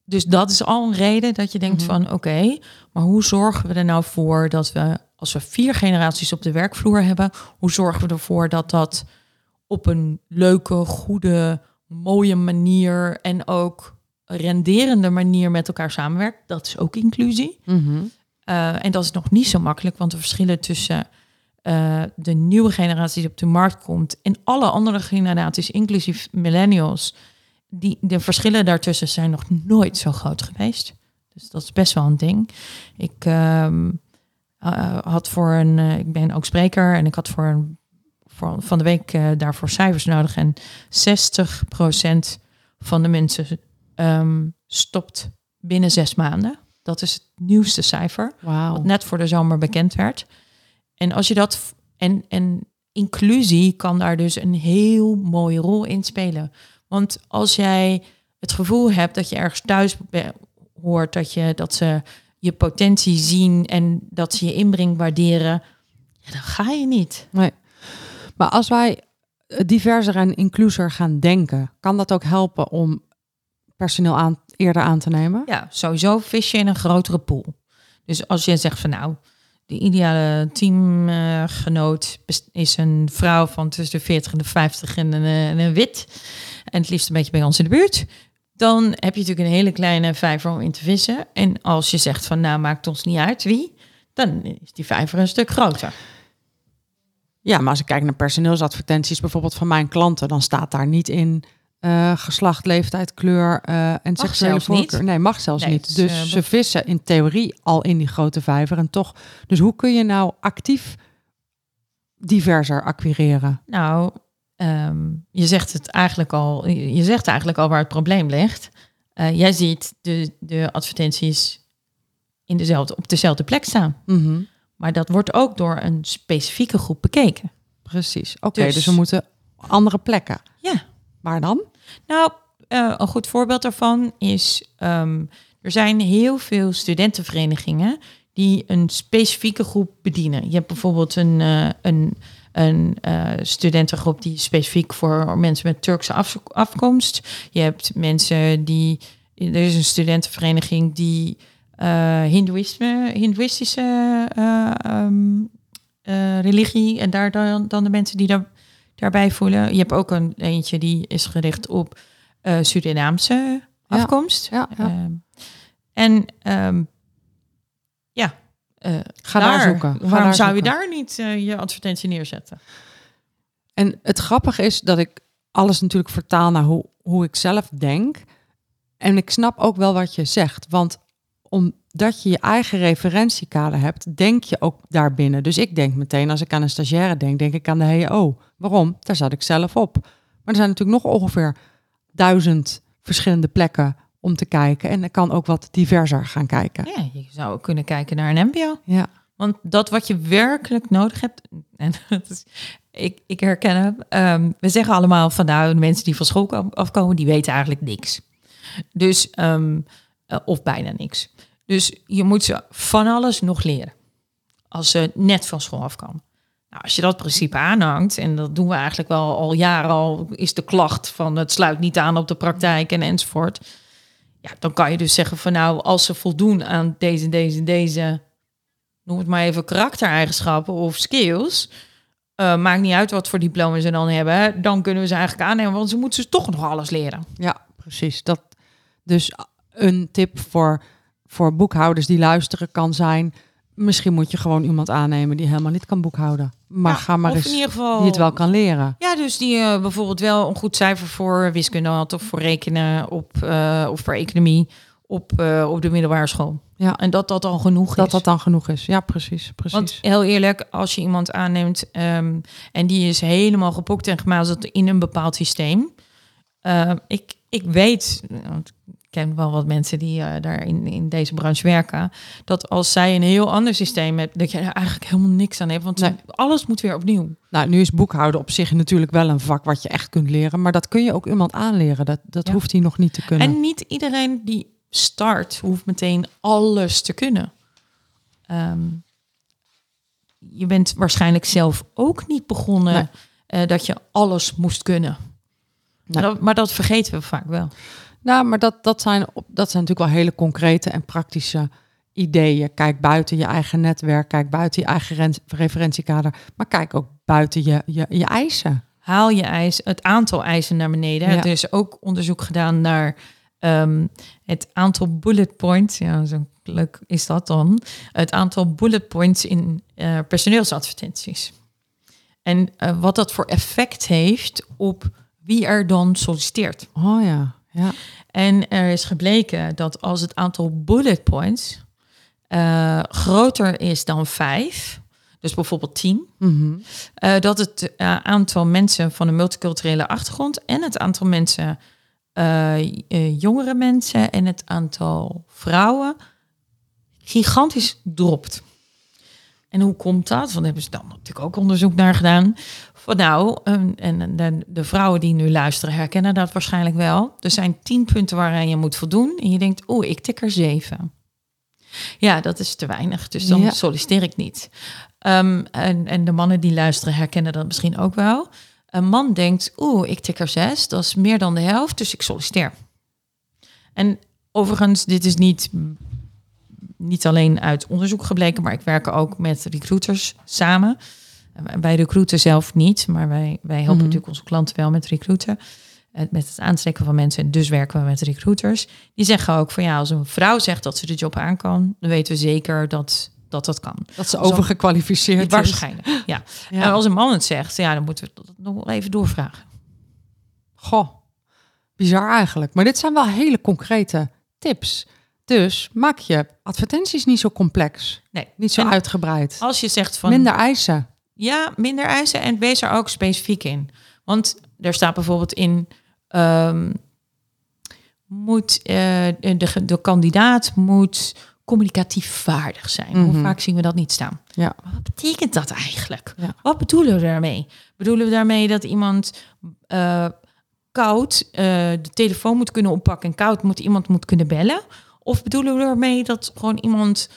dus dat is al een reden dat je denkt mm -hmm. van oké, okay, maar hoe zorgen we er nou voor dat we, als we vier generaties op de werkvloer hebben, hoe zorgen we ervoor dat dat op een leuke, goede, mooie manier en ook renderende manier met elkaar samenwerkt. Dat is ook inclusie. Mm -hmm. uh, en dat is nog niet zo makkelijk, want de verschillen tussen uh, de nieuwe generatie die op de markt komt en alle andere generaties, inclusief millennials, die, de verschillen daartussen zijn nog nooit zo groot geweest. Dus dat is best wel een ding. Ik um, uh, had voor een, ik ben ook spreker en ik had voor een voor, van de week daarvoor cijfers nodig en 60% van de mensen um, stopt binnen zes maanden. Dat is het nieuwste cijfer, wow. wat net voor de zomer bekend werd. En als je dat en, en inclusie kan daar dus een heel mooie rol in spelen. Want als jij het gevoel hebt dat je ergens thuis hoort, dat, je, dat ze je potentie zien en dat ze je inbreng waarderen, ja, dan ga je niet. Nee. Maar als wij diverser en incluser gaan denken, kan dat ook helpen om personeel aan, eerder aan te nemen? Ja, sowieso vis je in een grotere pool. Dus als je zegt van nou, de ideale teamgenoot is een vrouw van tussen de 40 en de 50 en een, en een wit. En het liefst een beetje bij ons in de buurt. Dan heb je natuurlijk een hele kleine vijver om in te vissen. En als je zegt van nou maakt ons niet uit wie, dan is die vijver een stuk groter. Ja, maar als ik kijk naar personeelsadvertenties bijvoorbeeld van mijn klanten, dan staat daar niet in eh, geslacht, leeftijd, kleur eh, en seksuele zelfs niet. voorkeur. Nee, mag zelfs Nee, niet. dus, Dus eh, ze vissen in theorie al in die grote vijver en toch. Dus hoe kun je nou actief diverser acquireren? Nou, ehm, je zegt het eigenlijk al. Je zegt eigenlijk al waar het probleem ligt. Jij ziet de, de advertenties in dezelfde, op dezelfde plek staan. Mhm, Maar dat wordt ook door een specifieke groep bekeken. Precies. Oké, Dus- dus we moeten andere plekken. Ja. Waar dan? Nou, eh, een goed voorbeeld daarvan is... ehm, er zijn heel veel studentenverenigingen... die een specifieke groep bedienen. Je hebt bijvoorbeeld een, eh, een, een eh, studentengroep... die specifiek voor mensen met Turkse af- afkomst. Je hebt mensen die... Er is een studentenvereniging die... Hindoeïsme, Hindoeïstische eh, ehm, eh, religie... en daar dan, dan de mensen die daar daarbij voelen. Je hebt ook een eentje die is gericht op eh Surinaamse Ja, afkomst. ja, ja. Ehm, en ehm, ja, eh, Ga daar zoeken. Ga waarom daar zou je daar niet eh, je advertentie neerzetten? En het grappige is dat ik alles natuurlijk vertaal naar hoe, hoe ik zelf denk. En ik snap ook wel wat je zegt. Want omdat je je eigen referentiekader hebt, denk je ook daarbinnen. Dus ik denk meteen, als ik aan een stagiaire denk, denk ik aan de HEO. Waarom? Daar zat ik zelf op. Maar er zijn natuurlijk nog ongeveer duizend verschillende plekken om te kijken. En ik kan ook wat diverser gaan kijken. Ja, je zou ook kunnen kijken naar een MBO. Ja, Want dat wat je werkelijk nodig hebt, en dat is, ik, ik herken hem. ehm, we zeggen allemaal van nou, de mensen die van school kom- afkomen, die weten eigenlijk niks. Dus, ehm, eh, of bijna niks. Dus je moet ze van alles nog leren. Als ze net van school afkomen. Nou, als je dat principe aanhangt, en dat doen we eigenlijk wel al jaren al, is de klacht van het sluit niet aan op de praktijk en enzovoort. Ja, dan kan je dus zeggen van nou, als ze voldoen aan deze, deze, deze noem het maar even karaktereigenschappen of skills. eh, maakt niet uit wat voor diploma ze dan hebben. Dan kunnen we ze eigenlijk aannemen, want ze moeten ze toch nog alles leren. Ja, precies. Dat, dus een tip voor, voor boekhouders die luisteren kan zijn... misschien moet je gewoon iemand aannemen die helemaal niet kan boekhouden. Maar Ja, ga maar eens in ieder geval die het wel kan leren. Ja, dus die eh, bijvoorbeeld wel een goed cijfer voor wiskunde had of voor rekenen op, eh, of voor economie op, eh, op de middelbare school. Ja. En dat dat al genoeg Dat is. dat dan genoeg is. Ja, precies. precies. Want heel eerlijk, als je iemand aanneemt ehm, en die is helemaal gepokt en gemazeld in een bepaald systeem. ik, ik weet, ken wel wat mensen die eh, daar in, in deze branche werken, dat als zij een heel ander systeem hebt, dat je er eigenlijk helemaal niks aan hebt. Want Nee. alles moet weer opnieuw. Nou, nu is boekhouden op zich natuurlijk wel een vak wat je echt kunt leren. Maar dat kun je ook iemand aanleren. Dat, dat Ja. hoeft hij nog niet te kunnen. En niet iedereen die start hoeft meteen alles te kunnen. Ehm, je bent waarschijnlijk zelf ook niet begonnen Nee. eh, dat je alles moest kunnen. Nee. Maar, dat, maar dat vergeten we vaak wel. Nou, maar dat, dat, zijn, dat zijn natuurlijk wel hele concrete en praktische ideeën. Kijk buiten je eigen netwerk, kijk buiten je eigen ren- referentiekader. Maar kijk ook buiten je, je, je eisen. Haal je eis, het aantal eisen naar beneden. Ja. Er is ook onderzoek gedaan naar ehm, het aantal bullet points. Ja, zo leuk is dat dan. Het aantal bullet points in eh, personeelsadvertenties. En eh, wat dat voor effect heeft op wie er dan solliciteert. Oh ja, ja. En er is gebleken dat als het aantal bullet points eh, groter is dan vijf, dus bijvoorbeeld tien, Mhm. eh, dat het eh, aantal mensen van een multiculturele achtergrond en het aantal mensen, jongere mensen en het aantal vrouwen gigantisch dropt. En hoe komt dat? Want daar hebben ze dan natuurlijk ook onderzoek naar gedaan. Van nou, en, en de, de vrouwen die nu luisteren herkennen dat waarschijnlijk wel. Er zijn tien punten waaraan je moet voldoen. En je denkt, oeh, ik tik er zeven. Ja, dat is te weinig. Dus dan Ja. solliciteer ik niet. Ehm, en, en de mannen die luisteren herkennen dat misschien ook wel. Een man denkt, oeh, ik tik er zes. Dat is meer dan de helft, dus ik solliciteer. En overigens, dit is niet, niet alleen uit onderzoek gebleken, maar ik werk ook met recruiters samen. En Bij recruiten zelf niet, maar wij, wij helpen Mhm. natuurlijk onze klanten wel met recruiten. eh, Met het aantrekken van mensen. Dus werken we met recruiters. Die zeggen ook van ja, als een vrouw zegt dat ze de job aan kan, dan weten we zeker dat dat, dat kan. Dat ze Zo- overgekwalificeerd is. Waarschijnlijk, ja. Ja. En als een man het zegt, ja, dan moeten we dat nog even doorvragen. Goh. Bizar eigenlijk. Maar dit zijn wel hele concrete tips. Dus maak je advertenties niet zo complex. Nee. Niet zo En uitgebreid. Als je zegt van Minder eisen. ja, minder eisen en wees er ook specifiek in. Want er staat bijvoorbeeld in ehm, moet eh, de, de kandidaat moet communicatief vaardig zijn. Hoe Mhm. vaak zien we dat niet staan? Ja. Maar wat betekent dat eigenlijk? Ja. Wat bedoelen we daarmee? Bedoelen we daarmee dat iemand eh, koud eh, de telefoon moet kunnen oppakken en koud moet iemand moet kunnen bellen? Of bedoelen we daarmee dat gewoon iemand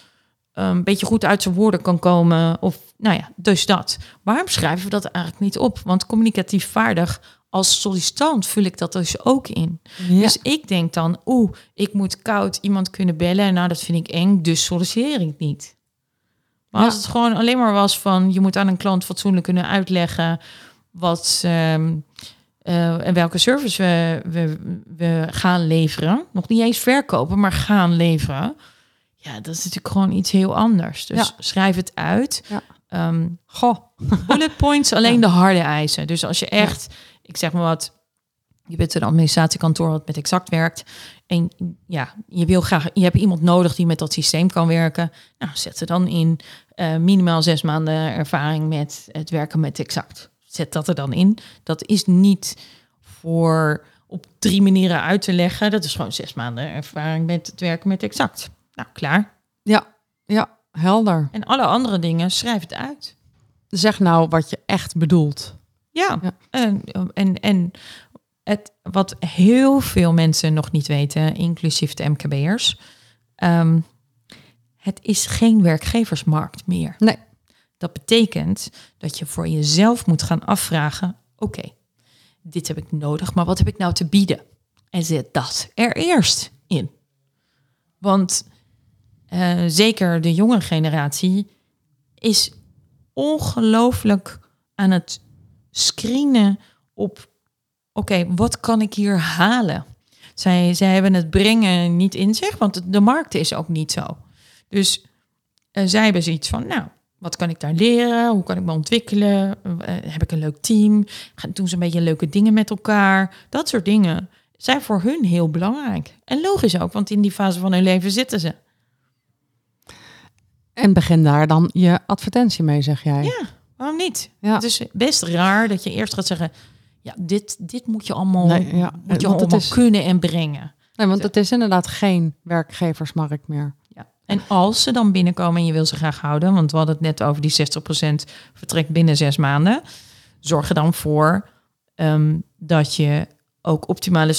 een beetje goed uit zijn woorden kan komen? Of nou ja, dus dat. Waarom schrijven we dat eigenlijk niet op? Want communicatief vaardig als sollicitant vul ik dat dus ook in. Ja. Dus ik denk dan, oeh, ik moet koud iemand kunnen bellen. Nou, dat vind ik eng, dus solliciteer ik niet. Maar Ja. als het gewoon alleen maar was van... je moet aan een klant fatsoenlijk kunnen uitleggen... wat ehm, eh, en welke service we, we, we gaan leveren. Nog niet eens verkopen, maar gaan leveren. Ja, dat is natuurlijk gewoon iets heel anders. Dus Ja. schrijf het uit. Ja. Ehm, Goh. bullet points, alleen de harde eisen. Dus als je echt, ik zeg maar wat, je bent een administratiekantoor wat met exact werkt. En ja, je wil graag, je hebt iemand nodig die met dat systeem kan werken. Nou, zet er dan in eh, minimaal zes maanden ervaring met het werken met exact. Zet dat er dan in. Dat is niet voor op drie manieren uit te leggen. Dat is gewoon zes maanden ervaring met het werken met exact. Nou, klaar. Ja, ja, helder. En alle andere dingen, schrijf het uit. Zeg nou wat je echt bedoelt. Ja, Ja. En, en, en het, wat heel veel mensen nog niet weten, inclusief de MKB'ers, ehm, het is geen werkgeversmarkt meer. Nee. Dat betekent dat je voor jezelf moet gaan afvragen, oké, dit heb ik nodig, maar wat heb ik nou te bieden? En zet dat er eerst in. Want eh, zeker de jonge generatie is ongelooflijk aan het screenen op, oké, wat kan ik hier halen? Zij, zij hebben het brengen niet in zich, want de markt is ook niet zo. Dus eh, zij hebben zoiets van, nou, wat kan ik daar leren? Hoe kan ik me ontwikkelen? Eh, heb ik een leuk team? Gaan, doen ze een beetje leuke dingen met elkaar? Dat soort dingen zijn voor hun heel belangrijk. En logisch ook, want in die fase van hun leven zitten ze. En begin daar dan je advertentie mee, zeg jij. Ja, waarom niet? Ja. Het is best raar dat je eerst gaat zeggen... ja, dit, dit moet je allemaal, Nee, ja. moet je Want allemaal is- kunnen en brengen. Nee, want het is inderdaad geen werkgeversmarkt meer. En als ze dan binnenkomen en je wil ze graag houden... want we hadden het net over die 60% vertrekt binnen zes maanden... zorg er dan voor ehm, dat je ook optimale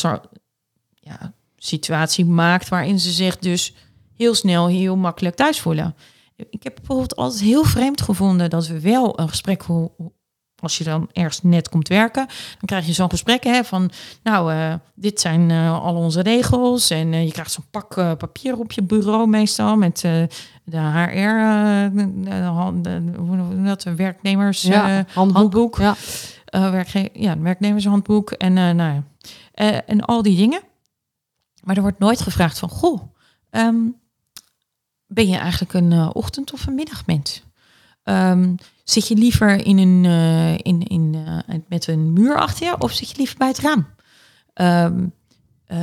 ja, situatie maakt... waarin ze zich dus heel snel, heel makkelijk thuis voelen. Ik heb bijvoorbeeld altijd heel vreemd gevonden... dat we wel een gesprek... hoe- als je dan ergens net komt werken, dan krijg je zo'n gesprek hè, van, nou, eh, dit zijn eh, al onze regels. En eh, je krijgt zo'n pak papier op je bureau meestal met de HR, hoe dat, werknemers Ja, handboek. handboek. Ja. werkge- ja, werknemershandboek en, nou, ja. En al die dingen. Maar er wordt nooit gevraagd van, goh, ehm, ben je eigenlijk een ochtend- of een middagmens? Ehm, zit je liever in een, eh, in, in, eh, met een muur achter je of zit je liever bij het raam? Ehm, eh,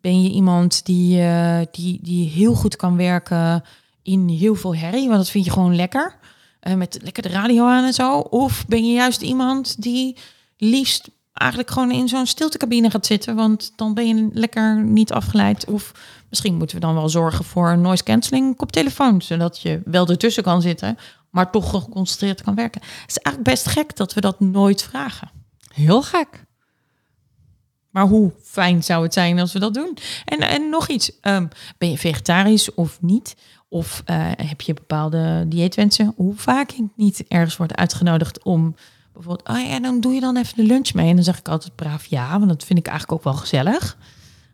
ben je iemand die, die, die heel goed kan werken in heel veel herrie, want dat vind je gewoon lekker, met lekker de radio aan en zo? Of ben je juist iemand die liefst eigenlijk gewoon in zo'n stiltecabine gaat zitten, want dan ben je lekker niet afgeleid. Of misschien moeten we dan wel zorgen voor een noise cancelling koptelefoon, zodat je wel ertussen kan zitten, maar toch geconcentreerd kan werken. Het is eigenlijk best gek dat we dat nooit vragen. Heel gek. Maar hoe fijn zou het zijn als we dat doen? En, en nog iets, ehm, ben je vegetarisch of niet? Of eh, heb je bepaalde dieetwensen? Hoe vaak ik niet ergens word uitgenodigd om bijvoorbeeld, oh ja, dan doe je dan even de lunch mee. En dan zeg ik altijd braaf ja, want dat vind ik eigenlijk ook wel gezellig.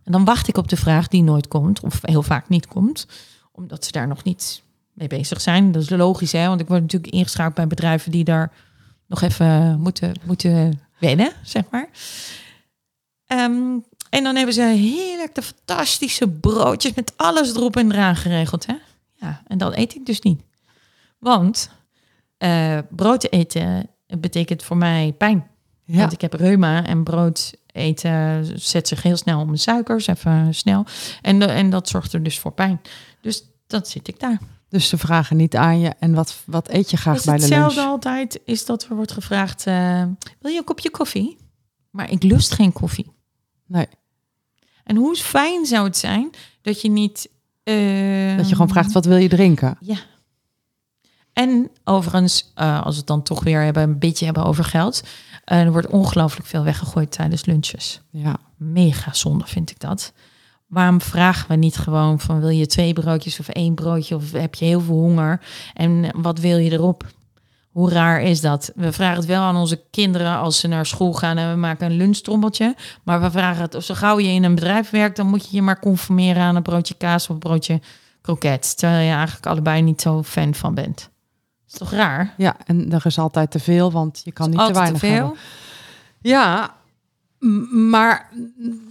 En dan wacht ik op de vraag die nooit komt, of heel vaak niet komt, omdat ze daar nog niet mee bezig zijn. Dat is logisch, hè? Want ik word natuurlijk ingeschakeld bij bedrijven die daar nog even moeten, moeten wennen, zeg maar. Ehm, en dan hebben ze heerlijk de fantastische broodjes met alles erop en eraan geregeld. Hè? Ja, en dat eet ik dus niet. Want eh, brood eten betekent voor mij pijn. Ja. Want ik heb reuma en brood eten zet zich heel snel om de suikers, even snel. En, de- en dat zorgt er dus voor pijn. Dus dat zit ik daar. Dus ze vragen niet aan je. En wat, wat eet je graag is bij de hetzelfde lunch? altijd, is dat er wordt gevraagd, eh, wil je een kopje koffie? Maar ik lust geen koffie. Nee, En hoe fijn zou het zijn dat je niet... eh, dat je gewoon vraagt, wat wil je drinken? Ja. En overigens, eh, als we het dan toch weer hebben, een beetje hebben over geld. eh, er wordt ongelooflijk veel weggegooid tijdens lunches. Ja, Mega zonde vind ik dat. Waarom vragen we niet gewoon van wil je twee broodjes of één broodje of heb je heel veel honger en wat wil je erop? Hoe raar is dat? We vragen het wel aan onze kinderen als ze naar school gaan en we maken een lunchtrommeltje. Maar we vragen het, of zo gauw je in een bedrijf werkt, dan moet je je maar conformeren aan een broodje kaas of een broodje kroket. Terwijl je eigenlijk allebei niet zo fan van bent. is toch raar? ja, en er is altijd te veel, want je kan niet te weinig te veel. hebben. Ja, maar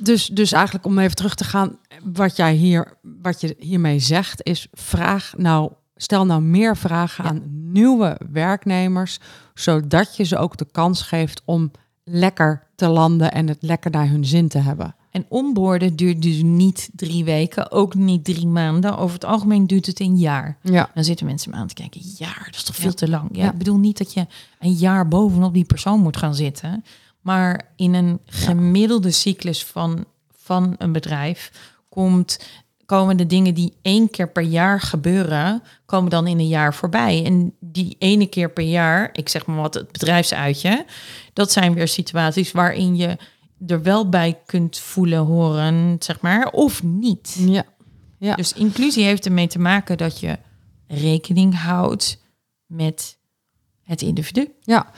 dus, dus eigenlijk om even terug te gaan, wat jij hier, wat je hiermee zegt, is vraag nou, stel nou meer vragen Ja. aan nieuwe werknemers, zodat je ze ook de kans geeft om lekker te landen en het lekker naar hun zin te hebben. En onboorden duurt dus niet drie weken, ook niet drie maanden. Over het algemeen duurt het een jaar. Ja, Dan zitten mensen me aan te kijken, jaar, dat is toch veel te lang. Ja, Ja. Ik bedoel niet dat je een jaar bovenop die persoon moet gaan zitten. Maar in een gemiddelde cyclus van, van een bedrijf komt, komen de dingen die één keer per jaar gebeuren, komen dan in een jaar voorbij. En die ene keer per jaar, ik zeg maar wat het bedrijfsuitje, dat zijn weer situaties waarin je er wel bij kunt voelen, horen, zeg maar, of niet. ja, ja. Dus inclusie heeft ermee te maken dat je rekening houdt met het individu. Ja,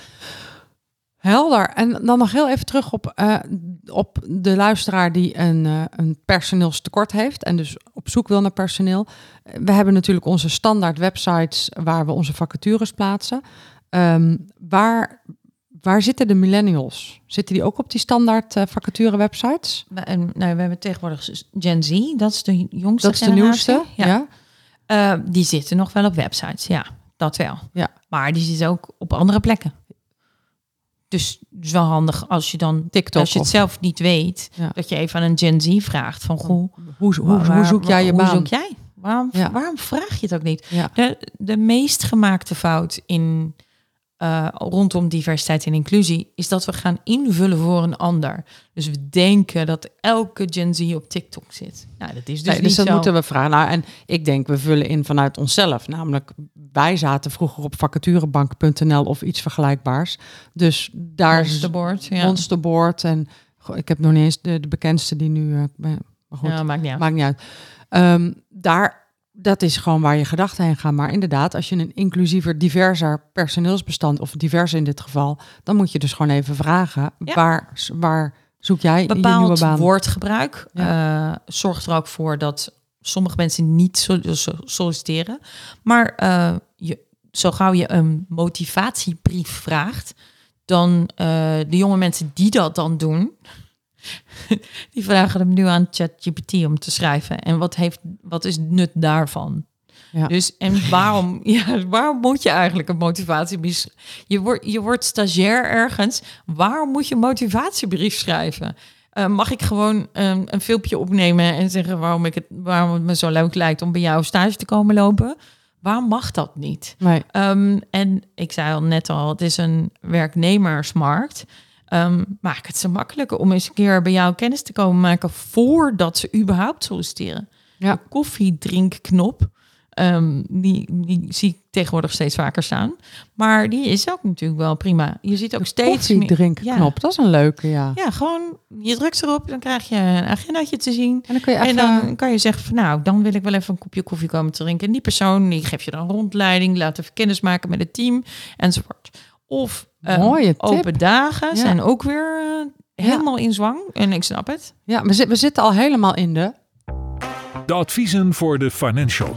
helder. En dan nog heel even terug op, eh, op de luisteraar die een, eh, een personeelstekort heeft en dus op zoek wil naar personeel. We hebben natuurlijk onze standaard websites waar we onze vacatures plaatsen. Ehm, waar, waar zitten de millennials? Zitten die ook op die standaard eh, vacature websites? We- En, nou, we hebben tegenwoordig Gen Z, dat is de jongste Dat is de generatie. nieuwste. Ja. Ja. Die zitten nog wel op websites, ja, dat wel. Ja. Maar die zitten ook op andere plekken. Dus het is wel handig als je dan, TikTok als je het of- zelf niet weet, Ja. dat je even aan een Gen Z vraagt van, goh, Hoe, hoe, waar- hoe zoek jij je hoe baan? zoek jij? Waarom, Ja. waarom vraag je het ook niet? Ja. De, de meest gemaakte fout in, eh, rondom diversiteit en inclusie is dat we gaan invullen voor een ander. Dus we denken dat elke Gen Z op TikTok zit. Nou, dat is dus Nee, niet dus dat zo. moeten we vragen. Nou, en ik denk, we vullen in vanuit onszelf. Namelijk, wij zaten vroeger op vacaturebank.nl of iets vergelijkbaars. Dus daar is Monsterboard, ja. Monsterboard. En goh, ik heb nog niet eens de, de bekendste die nu... ben- maar goed, ja, maakt niet uit. maakt niet uit. Ehm, daar, dat is gewoon waar je gedachten heen gaan. Maar inderdaad, als je een inclusiever, diverser personeelsbestand... of divers in dit geval... dan moet je dus gewoon even vragen... Ja. waar, waar zoek jij je nieuwe Bepaald baan? woordgebruik eh, zorgt er ook voor dat sommige mensen niet sol- so- solliciteren. Maar eh, je, zo gauw je een motivatiebrief vraagt, dan eh, de jonge mensen die dat dan doen, die vragen hem nu aan ChatGPT om te schrijven. En wat, heeft, wat is het nut daarvan? Ja. Dus en waarom, ja, waarom moet je eigenlijk een motivatiebrief? Je wordt, je wordt stagiair ergens. Waarom moet je een motivatiebrief schrijven? Eh, mag ik gewoon een filmpje opnemen en zeggen waarom, ik het, waarom het me zo leuk lijkt om bij jou stage te komen lopen? Waarom mag dat niet? Nee. Ehm, en ik zei al net al, het is een werknemersmarkt. Ehm, maak het zo makkelijk om eens een keer bij jou kennis te komen maken voordat ze überhaupt solliciteren. Ja. De koffiedrinkknop, ehm, die, die zie ik tegenwoordig steeds vaker staan. Maar die is ook natuurlijk wel prima. Je ziet ook steeds meer... Koffiedrinkknop, dat is een leuke, ja. Ja, gewoon je drukt erop, dan krijg je een agendaatje te zien. En dan kun je En even... dan kan je zeggen van nou, dan wil ik wel even een kopje koffie komen te drinken. En die persoon die geeft je dan rondleiding, laat even kennis maken met het team enzovoort. Of Mooie tip. open dagen Ja. zijn ook weer eh, Ja. helemaal in zwang. En ik snap het. Ja, we, zi- we zitten al helemaal in de... De adviezen voor de financial.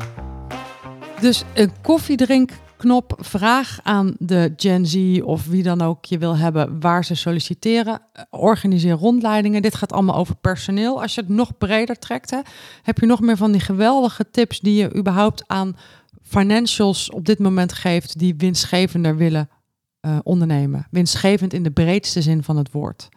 Dus een koffiedrinkknop, vraag aan de Gen Z of wie dan ook je wil hebben waar ze solliciteren. Organiseer rondleidingen. Dit gaat allemaal over personeel. Als je het nog breder trekt, hè, heb je nog meer van die geweldige tips die je überhaupt aan financials op dit moment geeft die winstgevender willen eh, ondernemen. Winstgevend in de breedste zin van het woord.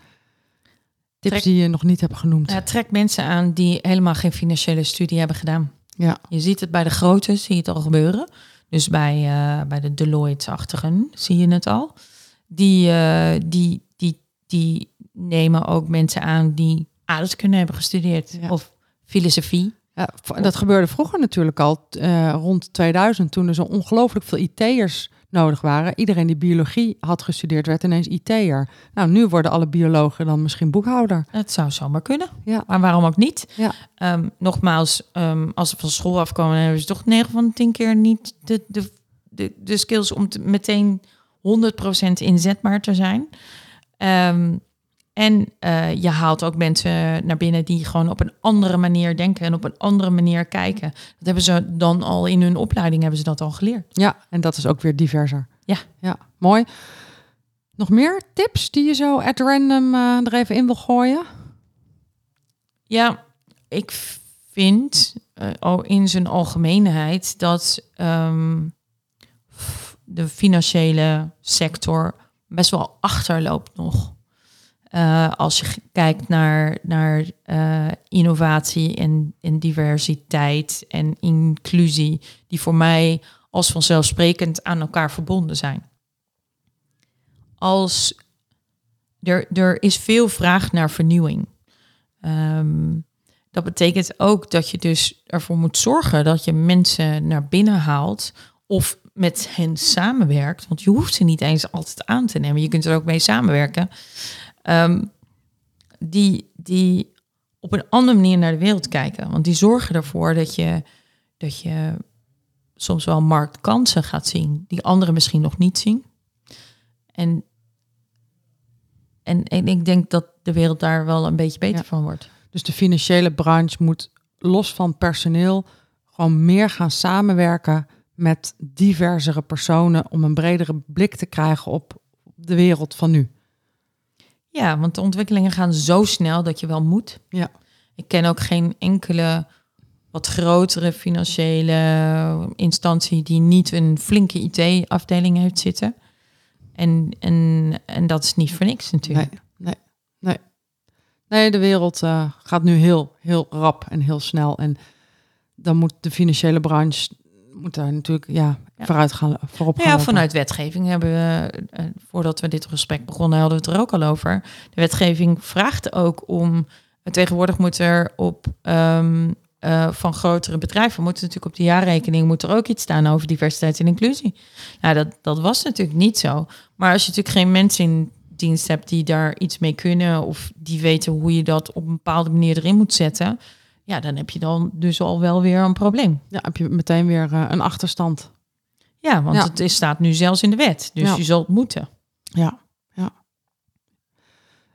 Tips Trek- die je nog niet hebt genoemd. Ja, trek mensen aan die helemaal geen financiële studie hebben gedaan. Ja. Je ziet het bij de grote, zie je het al gebeuren. Dus bij, eh, bij de Deloitte-achtigen zie je het al. Die, eh, die, die, die nemen ook mensen aan die aardrijkskunde hebben gestudeerd. Ja. Of filosofie. Ja, dat gebeurde vroeger natuurlijk al, rond 2000, toen er zo ongelooflijk veel IT'ers nodig waren. Iedereen die biologie had gestudeerd, werd ineens IT'er. Nou, nu worden alle biologen dan misschien boekhouder. Het zou zomaar kunnen. Ja. Maar waarom ook niet? Ja. Ehm, nogmaals, ehm, als ze van school afkomen, hebben ze toch 9 van de 10 keer niet de, de, de, de skills om te, meteen 100% inzetbaar te zijn. Ehm, en eh, je haalt ook mensen naar binnen die gewoon op een andere manier denken en op een andere manier kijken. Dat hebben ze dan al in hun opleiding hebben ze dat al geleerd. Ja, en dat is ook weer diverser. Ja. Ja, mooi. Nog meer tips die je zo at random eh, er even in wil gooien? Ja, ik vind eh, al in zijn algemeenheid dat ehm, de financiële sector best wel achterloopt nog. Eh, als je kijkt naar, naar eh, innovatie en, en diversiteit en inclusie, die voor mij als vanzelfsprekend aan elkaar verbonden zijn. Als er, er is veel vraag naar vernieuwing. Ehm, dat betekent ook dat je dus ervoor moet zorgen dat je mensen naar binnen haalt of met hen samenwerkt. Want je hoeft ze niet eens altijd aan te nemen. Je kunt er ook mee samenwerken. Ehm, die, die op een andere manier naar de wereld kijken. Want die zorgen ervoor dat je, dat je soms wel marktkansen gaat zien die anderen misschien nog niet zien. En, en, en ik denk dat de wereld daar wel een beetje beter Ja. van wordt. Dus de financiële branche moet los van personeel gewoon meer gaan samenwerken met diversere personen om een bredere blik te krijgen op de wereld van nu. Ja, want de ontwikkelingen gaan zo snel dat je wel moet. Ja. Ik ken ook geen enkele wat grotere financiële instantie die niet een flinke IT-afdeling heeft zitten. En, en, en dat is niet voor niks natuurlijk. Nee, nee, nee. Nee, de wereld eh, gaat nu heel, heel rap en heel snel. En dan moet de financiële branche moet daar natuurlijk ja, Ja. vooruit gaan, voorop gaan. Ja, lopen. vanuit wetgeving hebben we, eh, voordat we dit gesprek begonnen, hadden we het er ook al over. De wetgeving vraagt ook om, tegenwoordig moet er op ehm, eh, van grotere bedrijven, moet er natuurlijk op de jaarrekening moet er ook iets staan over diversiteit en inclusie. Nou, dat, dat was natuurlijk niet zo. Maar als je natuurlijk geen mensen in dienst hebt die daar iets mee kunnen of die weten hoe je dat op een bepaalde manier erin moet zetten, ja, dan heb je dan dus al wel weer een probleem. Ja, heb je meteen weer eh, een achterstand. Ja, want Ja. het is, staat nu zelfs in de wet. Dus Ja. je zult moeten. Ja, ja.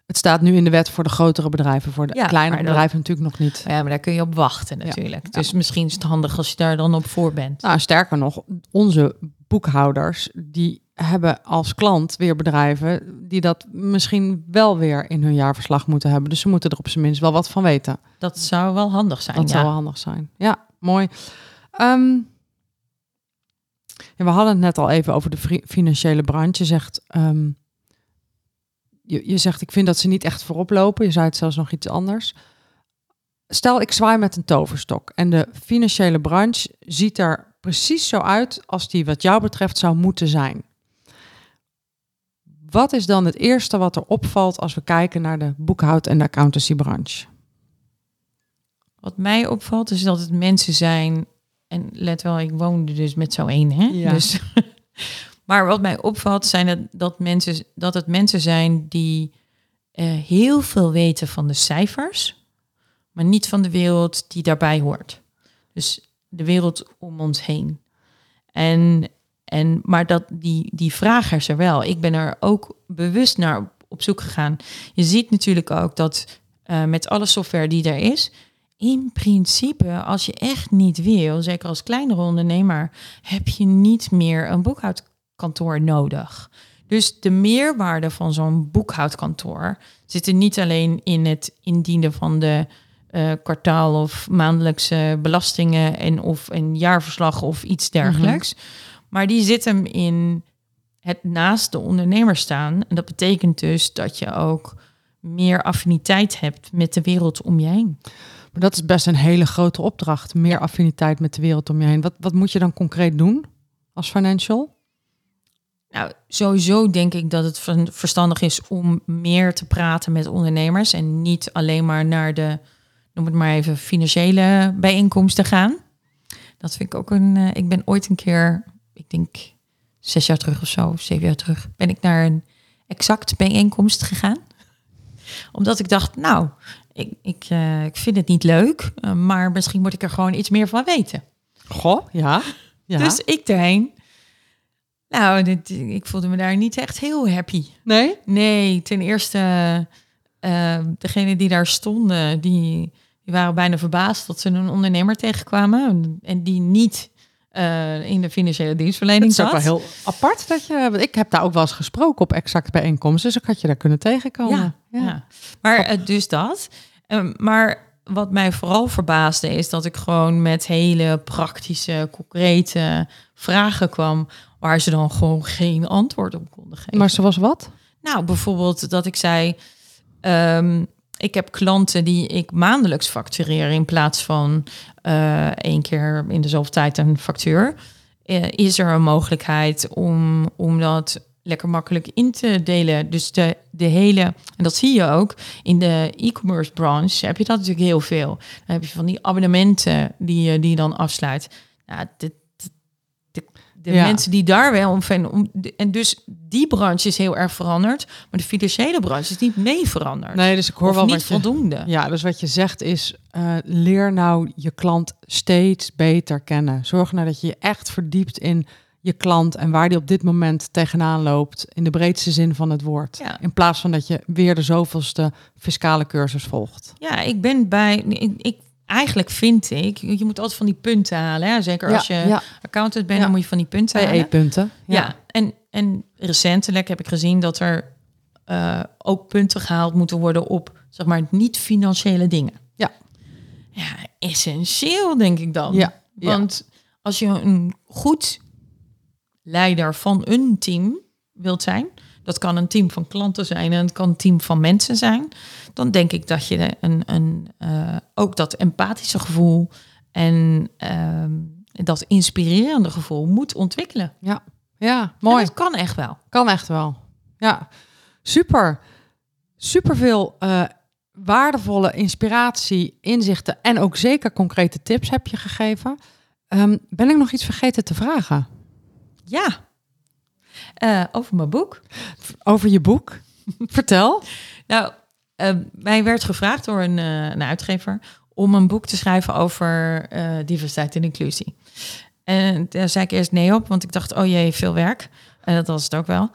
Het staat nu in de wet voor de grotere bedrijven, voor de Ja, kleinere dat- bedrijven natuurlijk nog niet. Ja, maar daar kun je op wachten natuurlijk. Dus misschien is het handig als je daar dan op voor bent. Nou, sterker nog, onze boekhouders die hebben als klant weer bedrijven die dat misschien wel weer in hun jaarverslag moeten hebben. Dus ze moeten er op zijn minst wel wat van weten. Dat zou wel handig zijn. Dat ja. zou wel handig zijn. Ja, mooi. Ehm, ja, we hadden het net al even over de financiële branche. Je zegt, ehm, je, je zegt, ik vind dat ze niet echt voorop lopen. Je zei het zelfs nog iets anders. Stel, ik zwaai met een toverstok en de financiële branche ziet er precies zo uit als die wat jou betreft zou moeten zijn. Wat is dan het eerste wat er opvalt als we kijken naar de boekhoud- en de accountancybranche? Wat mij opvalt is dat het mensen zijn. En let wel, ik woonde dus met zo één. Hè? Ja. Dus, maar wat mij opvalt zijn dat, dat, mensen, dat het mensen zijn die eh, heel veel weten van de cijfers. Maar niet van de wereld die daarbij hoort. Dus de wereld om ons heen. En, en, maar dat, die, die vraag is er wel. Ik ben er ook bewust naar op, op zoek gegaan. Je ziet natuurlijk ook dat eh, met alle software die er is, in principe, als je echt niet wil, zeker als kleinere ondernemer, heb je niet meer een boekhoudkantoor nodig. Dus de meerwaarde van zo'n boekhoudkantoor zit er niet alleen in het indienen van de eh, kwartaal of maandelijkse belastingen en of een jaarverslag of iets dergelijks. Maar die zit hem in het naast de ondernemer staan. En dat betekent dus dat je ook meer affiniteit hebt met de wereld om je heen. Maar dat is best een hele grote opdracht. Meer affiniteit met de wereld om je heen. Wat, wat moet je dan concreet doen als financial? Nou, sowieso denk ik dat het verstandig is om meer te praten met ondernemers en niet alleen maar naar de, noem het maar even, financiële bijeenkomsten gaan. Dat vind ik ook een. eh, ik ben ooit een keer, ik denk zes jaar terug of zo, zeven jaar terug, ben ik naar een exact bijeenkomst gegaan. Omdat ik dacht, nou, ik, ik, eh, ik vind het niet leuk, eh, maar misschien moet ik er gewoon iets meer van weten. Goh, ja. ja. Dus ik erheen. Nou, dit, ik voelde me daar niet echt heel happy. nee? Nee, ten eerste, uh, degene die daar stonden, die, die waren bijna verbaasd dat ze een ondernemer tegenkwamen en die niet uh, in de financiële dienstverlening Het is ook zat. wel heel apart dat je... want Ik heb daar ook wel eens gesproken op exact bijeenkomsten. Dus ik had je daar kunnen tegenkomen. Ja, ja. maar uh, dus dat. Um, maar wat mij vooral verbaasde is dat ik gewoon met hele praktische, concrete vragen kwam waar ze dan gewoon geen antwoord op konden geven. Maar zoals wat? Nou, bijvoorbeeld dat ik zei, um, ik heb klanten die ik maandelijks factureer in plaats van uh, één keer in de zoveel tijd een factuur. Uh, is er een mogelijkheid om, om dat lekker makkelijk in te delen. Dus de, de hele, en dat zie je ook in de e-commerce branche, heb je dat natuurlijk heel veel. Dan heb je van die abonnementen die je die dan afsluit. Nou, de, de, ja. mensen die daar wel om vinden. Om, en dus die branche is heel erg veranderd, maar de financiële branche is niet mee veranderd. Nee, dus ik hoor of wel niet wat je, voldoende. Ja, dus wat je zegt is, uh, leer nou je klant steeds beter kennen. Zorg nou dat je je echt verdiept in je klant en waar die op dit moment tegenaan loopt in de breedste zin van het woord. Ja. In plaats van dat je weer de zoveelste fiscale cursus volgt. Ja, ik ben bij. Ik, ik, eigenlijk vind ik, je moet altijd van die punten halen. Hè? Zeker als je ja. accountant bent, Ja. dan moet je van die punten halen. PE-punten. Ja, en, en recentelijk heb ik gezien dat er eh, ook punten gehaald moeten worden op zeg maar niet-financiële dingen. Ja. Ja, essentieel denk ik dan. Ja, ja. Want als je een goed leider van een team wilt zijn, dat kan een team van klanten zijn en het kan een team van mensen zijn, dan denk ik dat je een, een, eh, ook dat empathische gevoel en ehm, dat inspirerende gevoel moet ontwikkelen. Ja, ja En mooi. dat kan echt wel. Kan echt wel. Ja, super. Super veel eh, waardevolle inspiratie, inzichten en ook zeker concrete tips heb je gegeven. Ehm, ben ik nog iets vergeten te vragen Ja. Eh, over mijn boek. over je boek? Vertel. Nou, eh, mij werd gevraagd door een, eh, een uitgever om een boek te schrijven over diversiteit en inclusie. En daar zei ik eerst nee op, want ik dacht, oh jee, veel werk. En dat was het ook wel.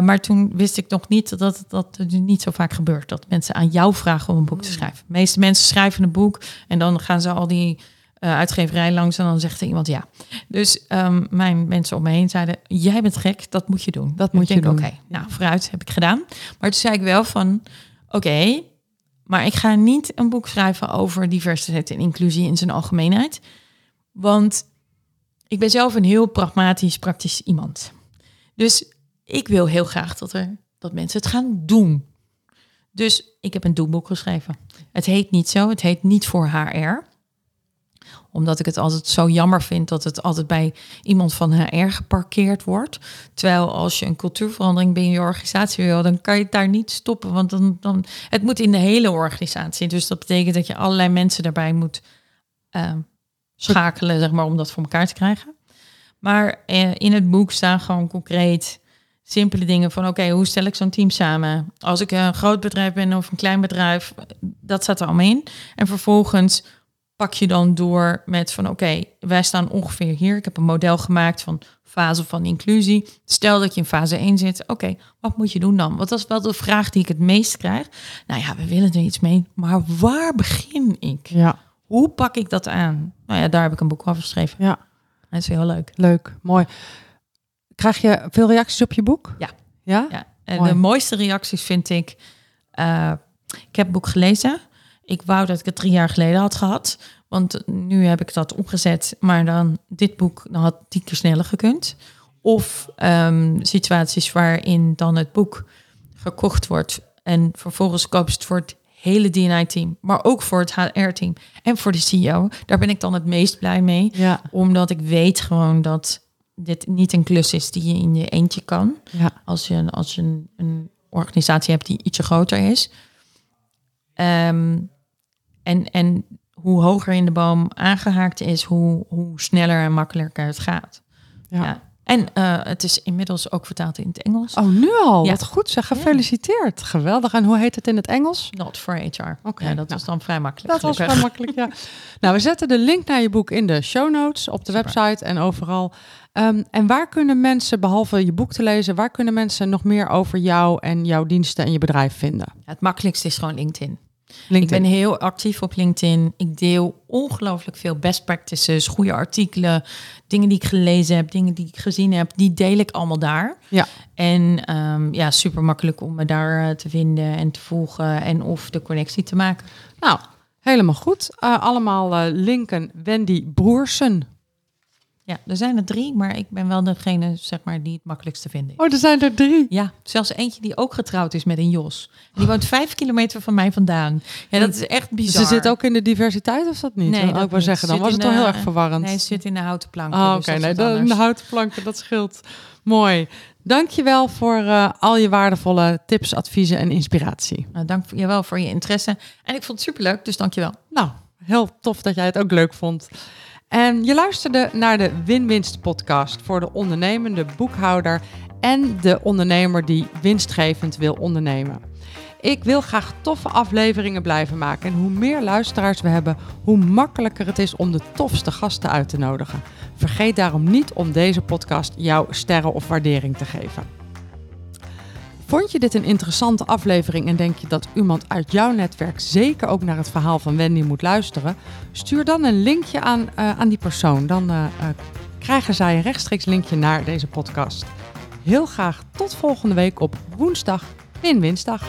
Maar toen wist ik nog niet dat dat niet zo vaak gebeurt. Dat mensen aan jou vragen om een boek te schrijven. De meeste mensen schrijven een boek en dan gaan ze al die eh, uitgeverij langs en dan zegt er iemand ja. Dus ehm, mijn mensen om me heen zeiden, jij bent gek, dat moet je doen. Dat moet je doen. Oké, nou vooruit, heb ik gedaan. Maar toen zei ik wel van, oké, maar ik ga niet een boek schrijven over diversiteit en inclusie in zijn algemeenheid. Want ik ben zelf een heel pragmatisch, praktisch iemand. Dus ik wil heel graag dat, er, dat mensen het gaan doen. Dus ik heb een doelboek geschreven. Het heet niet zo, het heet niet voor HR. Omdat ik het altijd zo jammer vind dat het altijd bij iemand van HR geparkeerd wordt. Terwijl als je een cultuurverandering binnen je organisatie wil, dan kan je het daar niet stoppen. Want dan, dan, het moet in de hele organisatie. Dus dat betekent dat je allerlei mensen daarbij moet eh, schakelen, zeg maar, om dat voor elkaar te krijgen. Maar eh, in het boek staan gewoon concreet simpele dingen van oké, hoe stel ik zo'n team samen? Als ik een groot bedrijf ben of een klein bedrijf, dat staat er allemaal in. En vervolgens pak je dan door met van oké, wij staan ongeveer hier. Ik heb een model gemaakt van fase van inclusie. Stel dat je in fase 1 zit, oké, wat moet je doen dan? Want dat is wel de vraag die ik het meest krijg. Nou ja, we willen er iets mee, maar waar begin ik? Ja, Hoe pak ik dat aan? Nou ja, daar heb ik een boek over geschreven. ja, Dat is heel leuk. leuk, mooi. Krijg je veel reacties op je boek? Ja. Ja? Ja, en Mooi. de mooiste reacties vind ik. eh, ik heb het boek gelezen. Ik wou dat ik het drie jaar geleden had gehad. Want nu heb ik dat opgezet. Maar dan dit boek dan had tien keer sneller gekund. Of ehm, situaties waarin dan het boek gekocht wordt En vervolgens ze het voor het hele D&I-team, maar ook voor het HR-team en voor de CEO. Daar ben ik dan het meest blij mee, Ja, omdat ik weet gewoon dat dit niet een klus is die je in je eentje kan. ja, Als je, als je een, een organisatie hebt die ietsje groter is. Ehm, en, en hoe hoger in de boom aangehaakt is, hoe, hoe sneller en makkelijker het gaat. ja. Ja. En eh, het is inmiddels ook vertaald in het Engels. Oh, nu al? Ja. Wat goed zeg. Gefeliciteerd. Geweldig. En hoe heet het in het Engels? Not for HR. Oké, ja, dat nou. was dan vrij makkelijk. Dat was wel makkelijk, ja. Nou, we zetten de link naar je boek in de show notes, op de Super. website en overal. Ehm, en waar kunnen mensen, behalve je boek te lezen, waar kunnen mensen nog meer over jou en jouw diensten en je bedrijf vinden? Het makkelijkste is gewoon LinkedIn. LinkedIn. Ik ben heel actief op LinkedIn. Ik deel ongelooflijk veel best practices, goede artikelen, dingen die ik gelezen heb, dingen die ik gezien heb. Die deel ik allemaal daar. Ja. En ehm, ja, super makkelijk om me daar eh, te vinden en te volgen en of de connectie te maken. Nou, helemaal goed. Eh, allemaal eh, linken Wendy Broersen. Ja, er zijn er drie, maar ik ben wel degene zeg maar, die het makkelijkste vind. Oh, er zijn er drie. Ja, zelfs eentje die ook getrouwd is met een Jos. Die woont vijf kilometer van mij vandaan. Ja, dat is echt bizar. Ze zit ook in de diversiteit of dat niet? Nee, dat ik zeggen, dan Zit was in het toch heel erg verwarrend. Nee, ze zit in de houten plank. Oh, dus oké. is Nee, wat de, houten planken, dat scheelt. Mooi. Dankjewel voor eh, al je waardevolle tips, adviezen en inspiratie. Nou, dank je wel voor je interesse. En ik vond het superleuk, dus dank je wel. Nou, heel tof dat jij het ook leuk vond. En je luisterde naar de Win-Winst podcast voor de ondernemende boekhouder en de ondernemer die winstgevend wil ondernemen. Ik wil graag toffe afleveringen blijven maken. En hoe meer luisteraars we hebben, hoe makkelijker het is om de tofste gasten uit te nodigen. Vergeet daarom niet om deze podcast jouw sterren of waardering te geven. Vond je dit een interessante aflevering en denk je dat iemand uit jouw netwerk zeker ook naar het verhaal van Wendy moet luisteren? Stuur dan een linkje aan, eh, aan die persoon. Dan eh, eh, krijgen zij een rechtstreeks linkje naar deze podcast. Heel graag tot volgende week op woensdag, Win-Winsdag.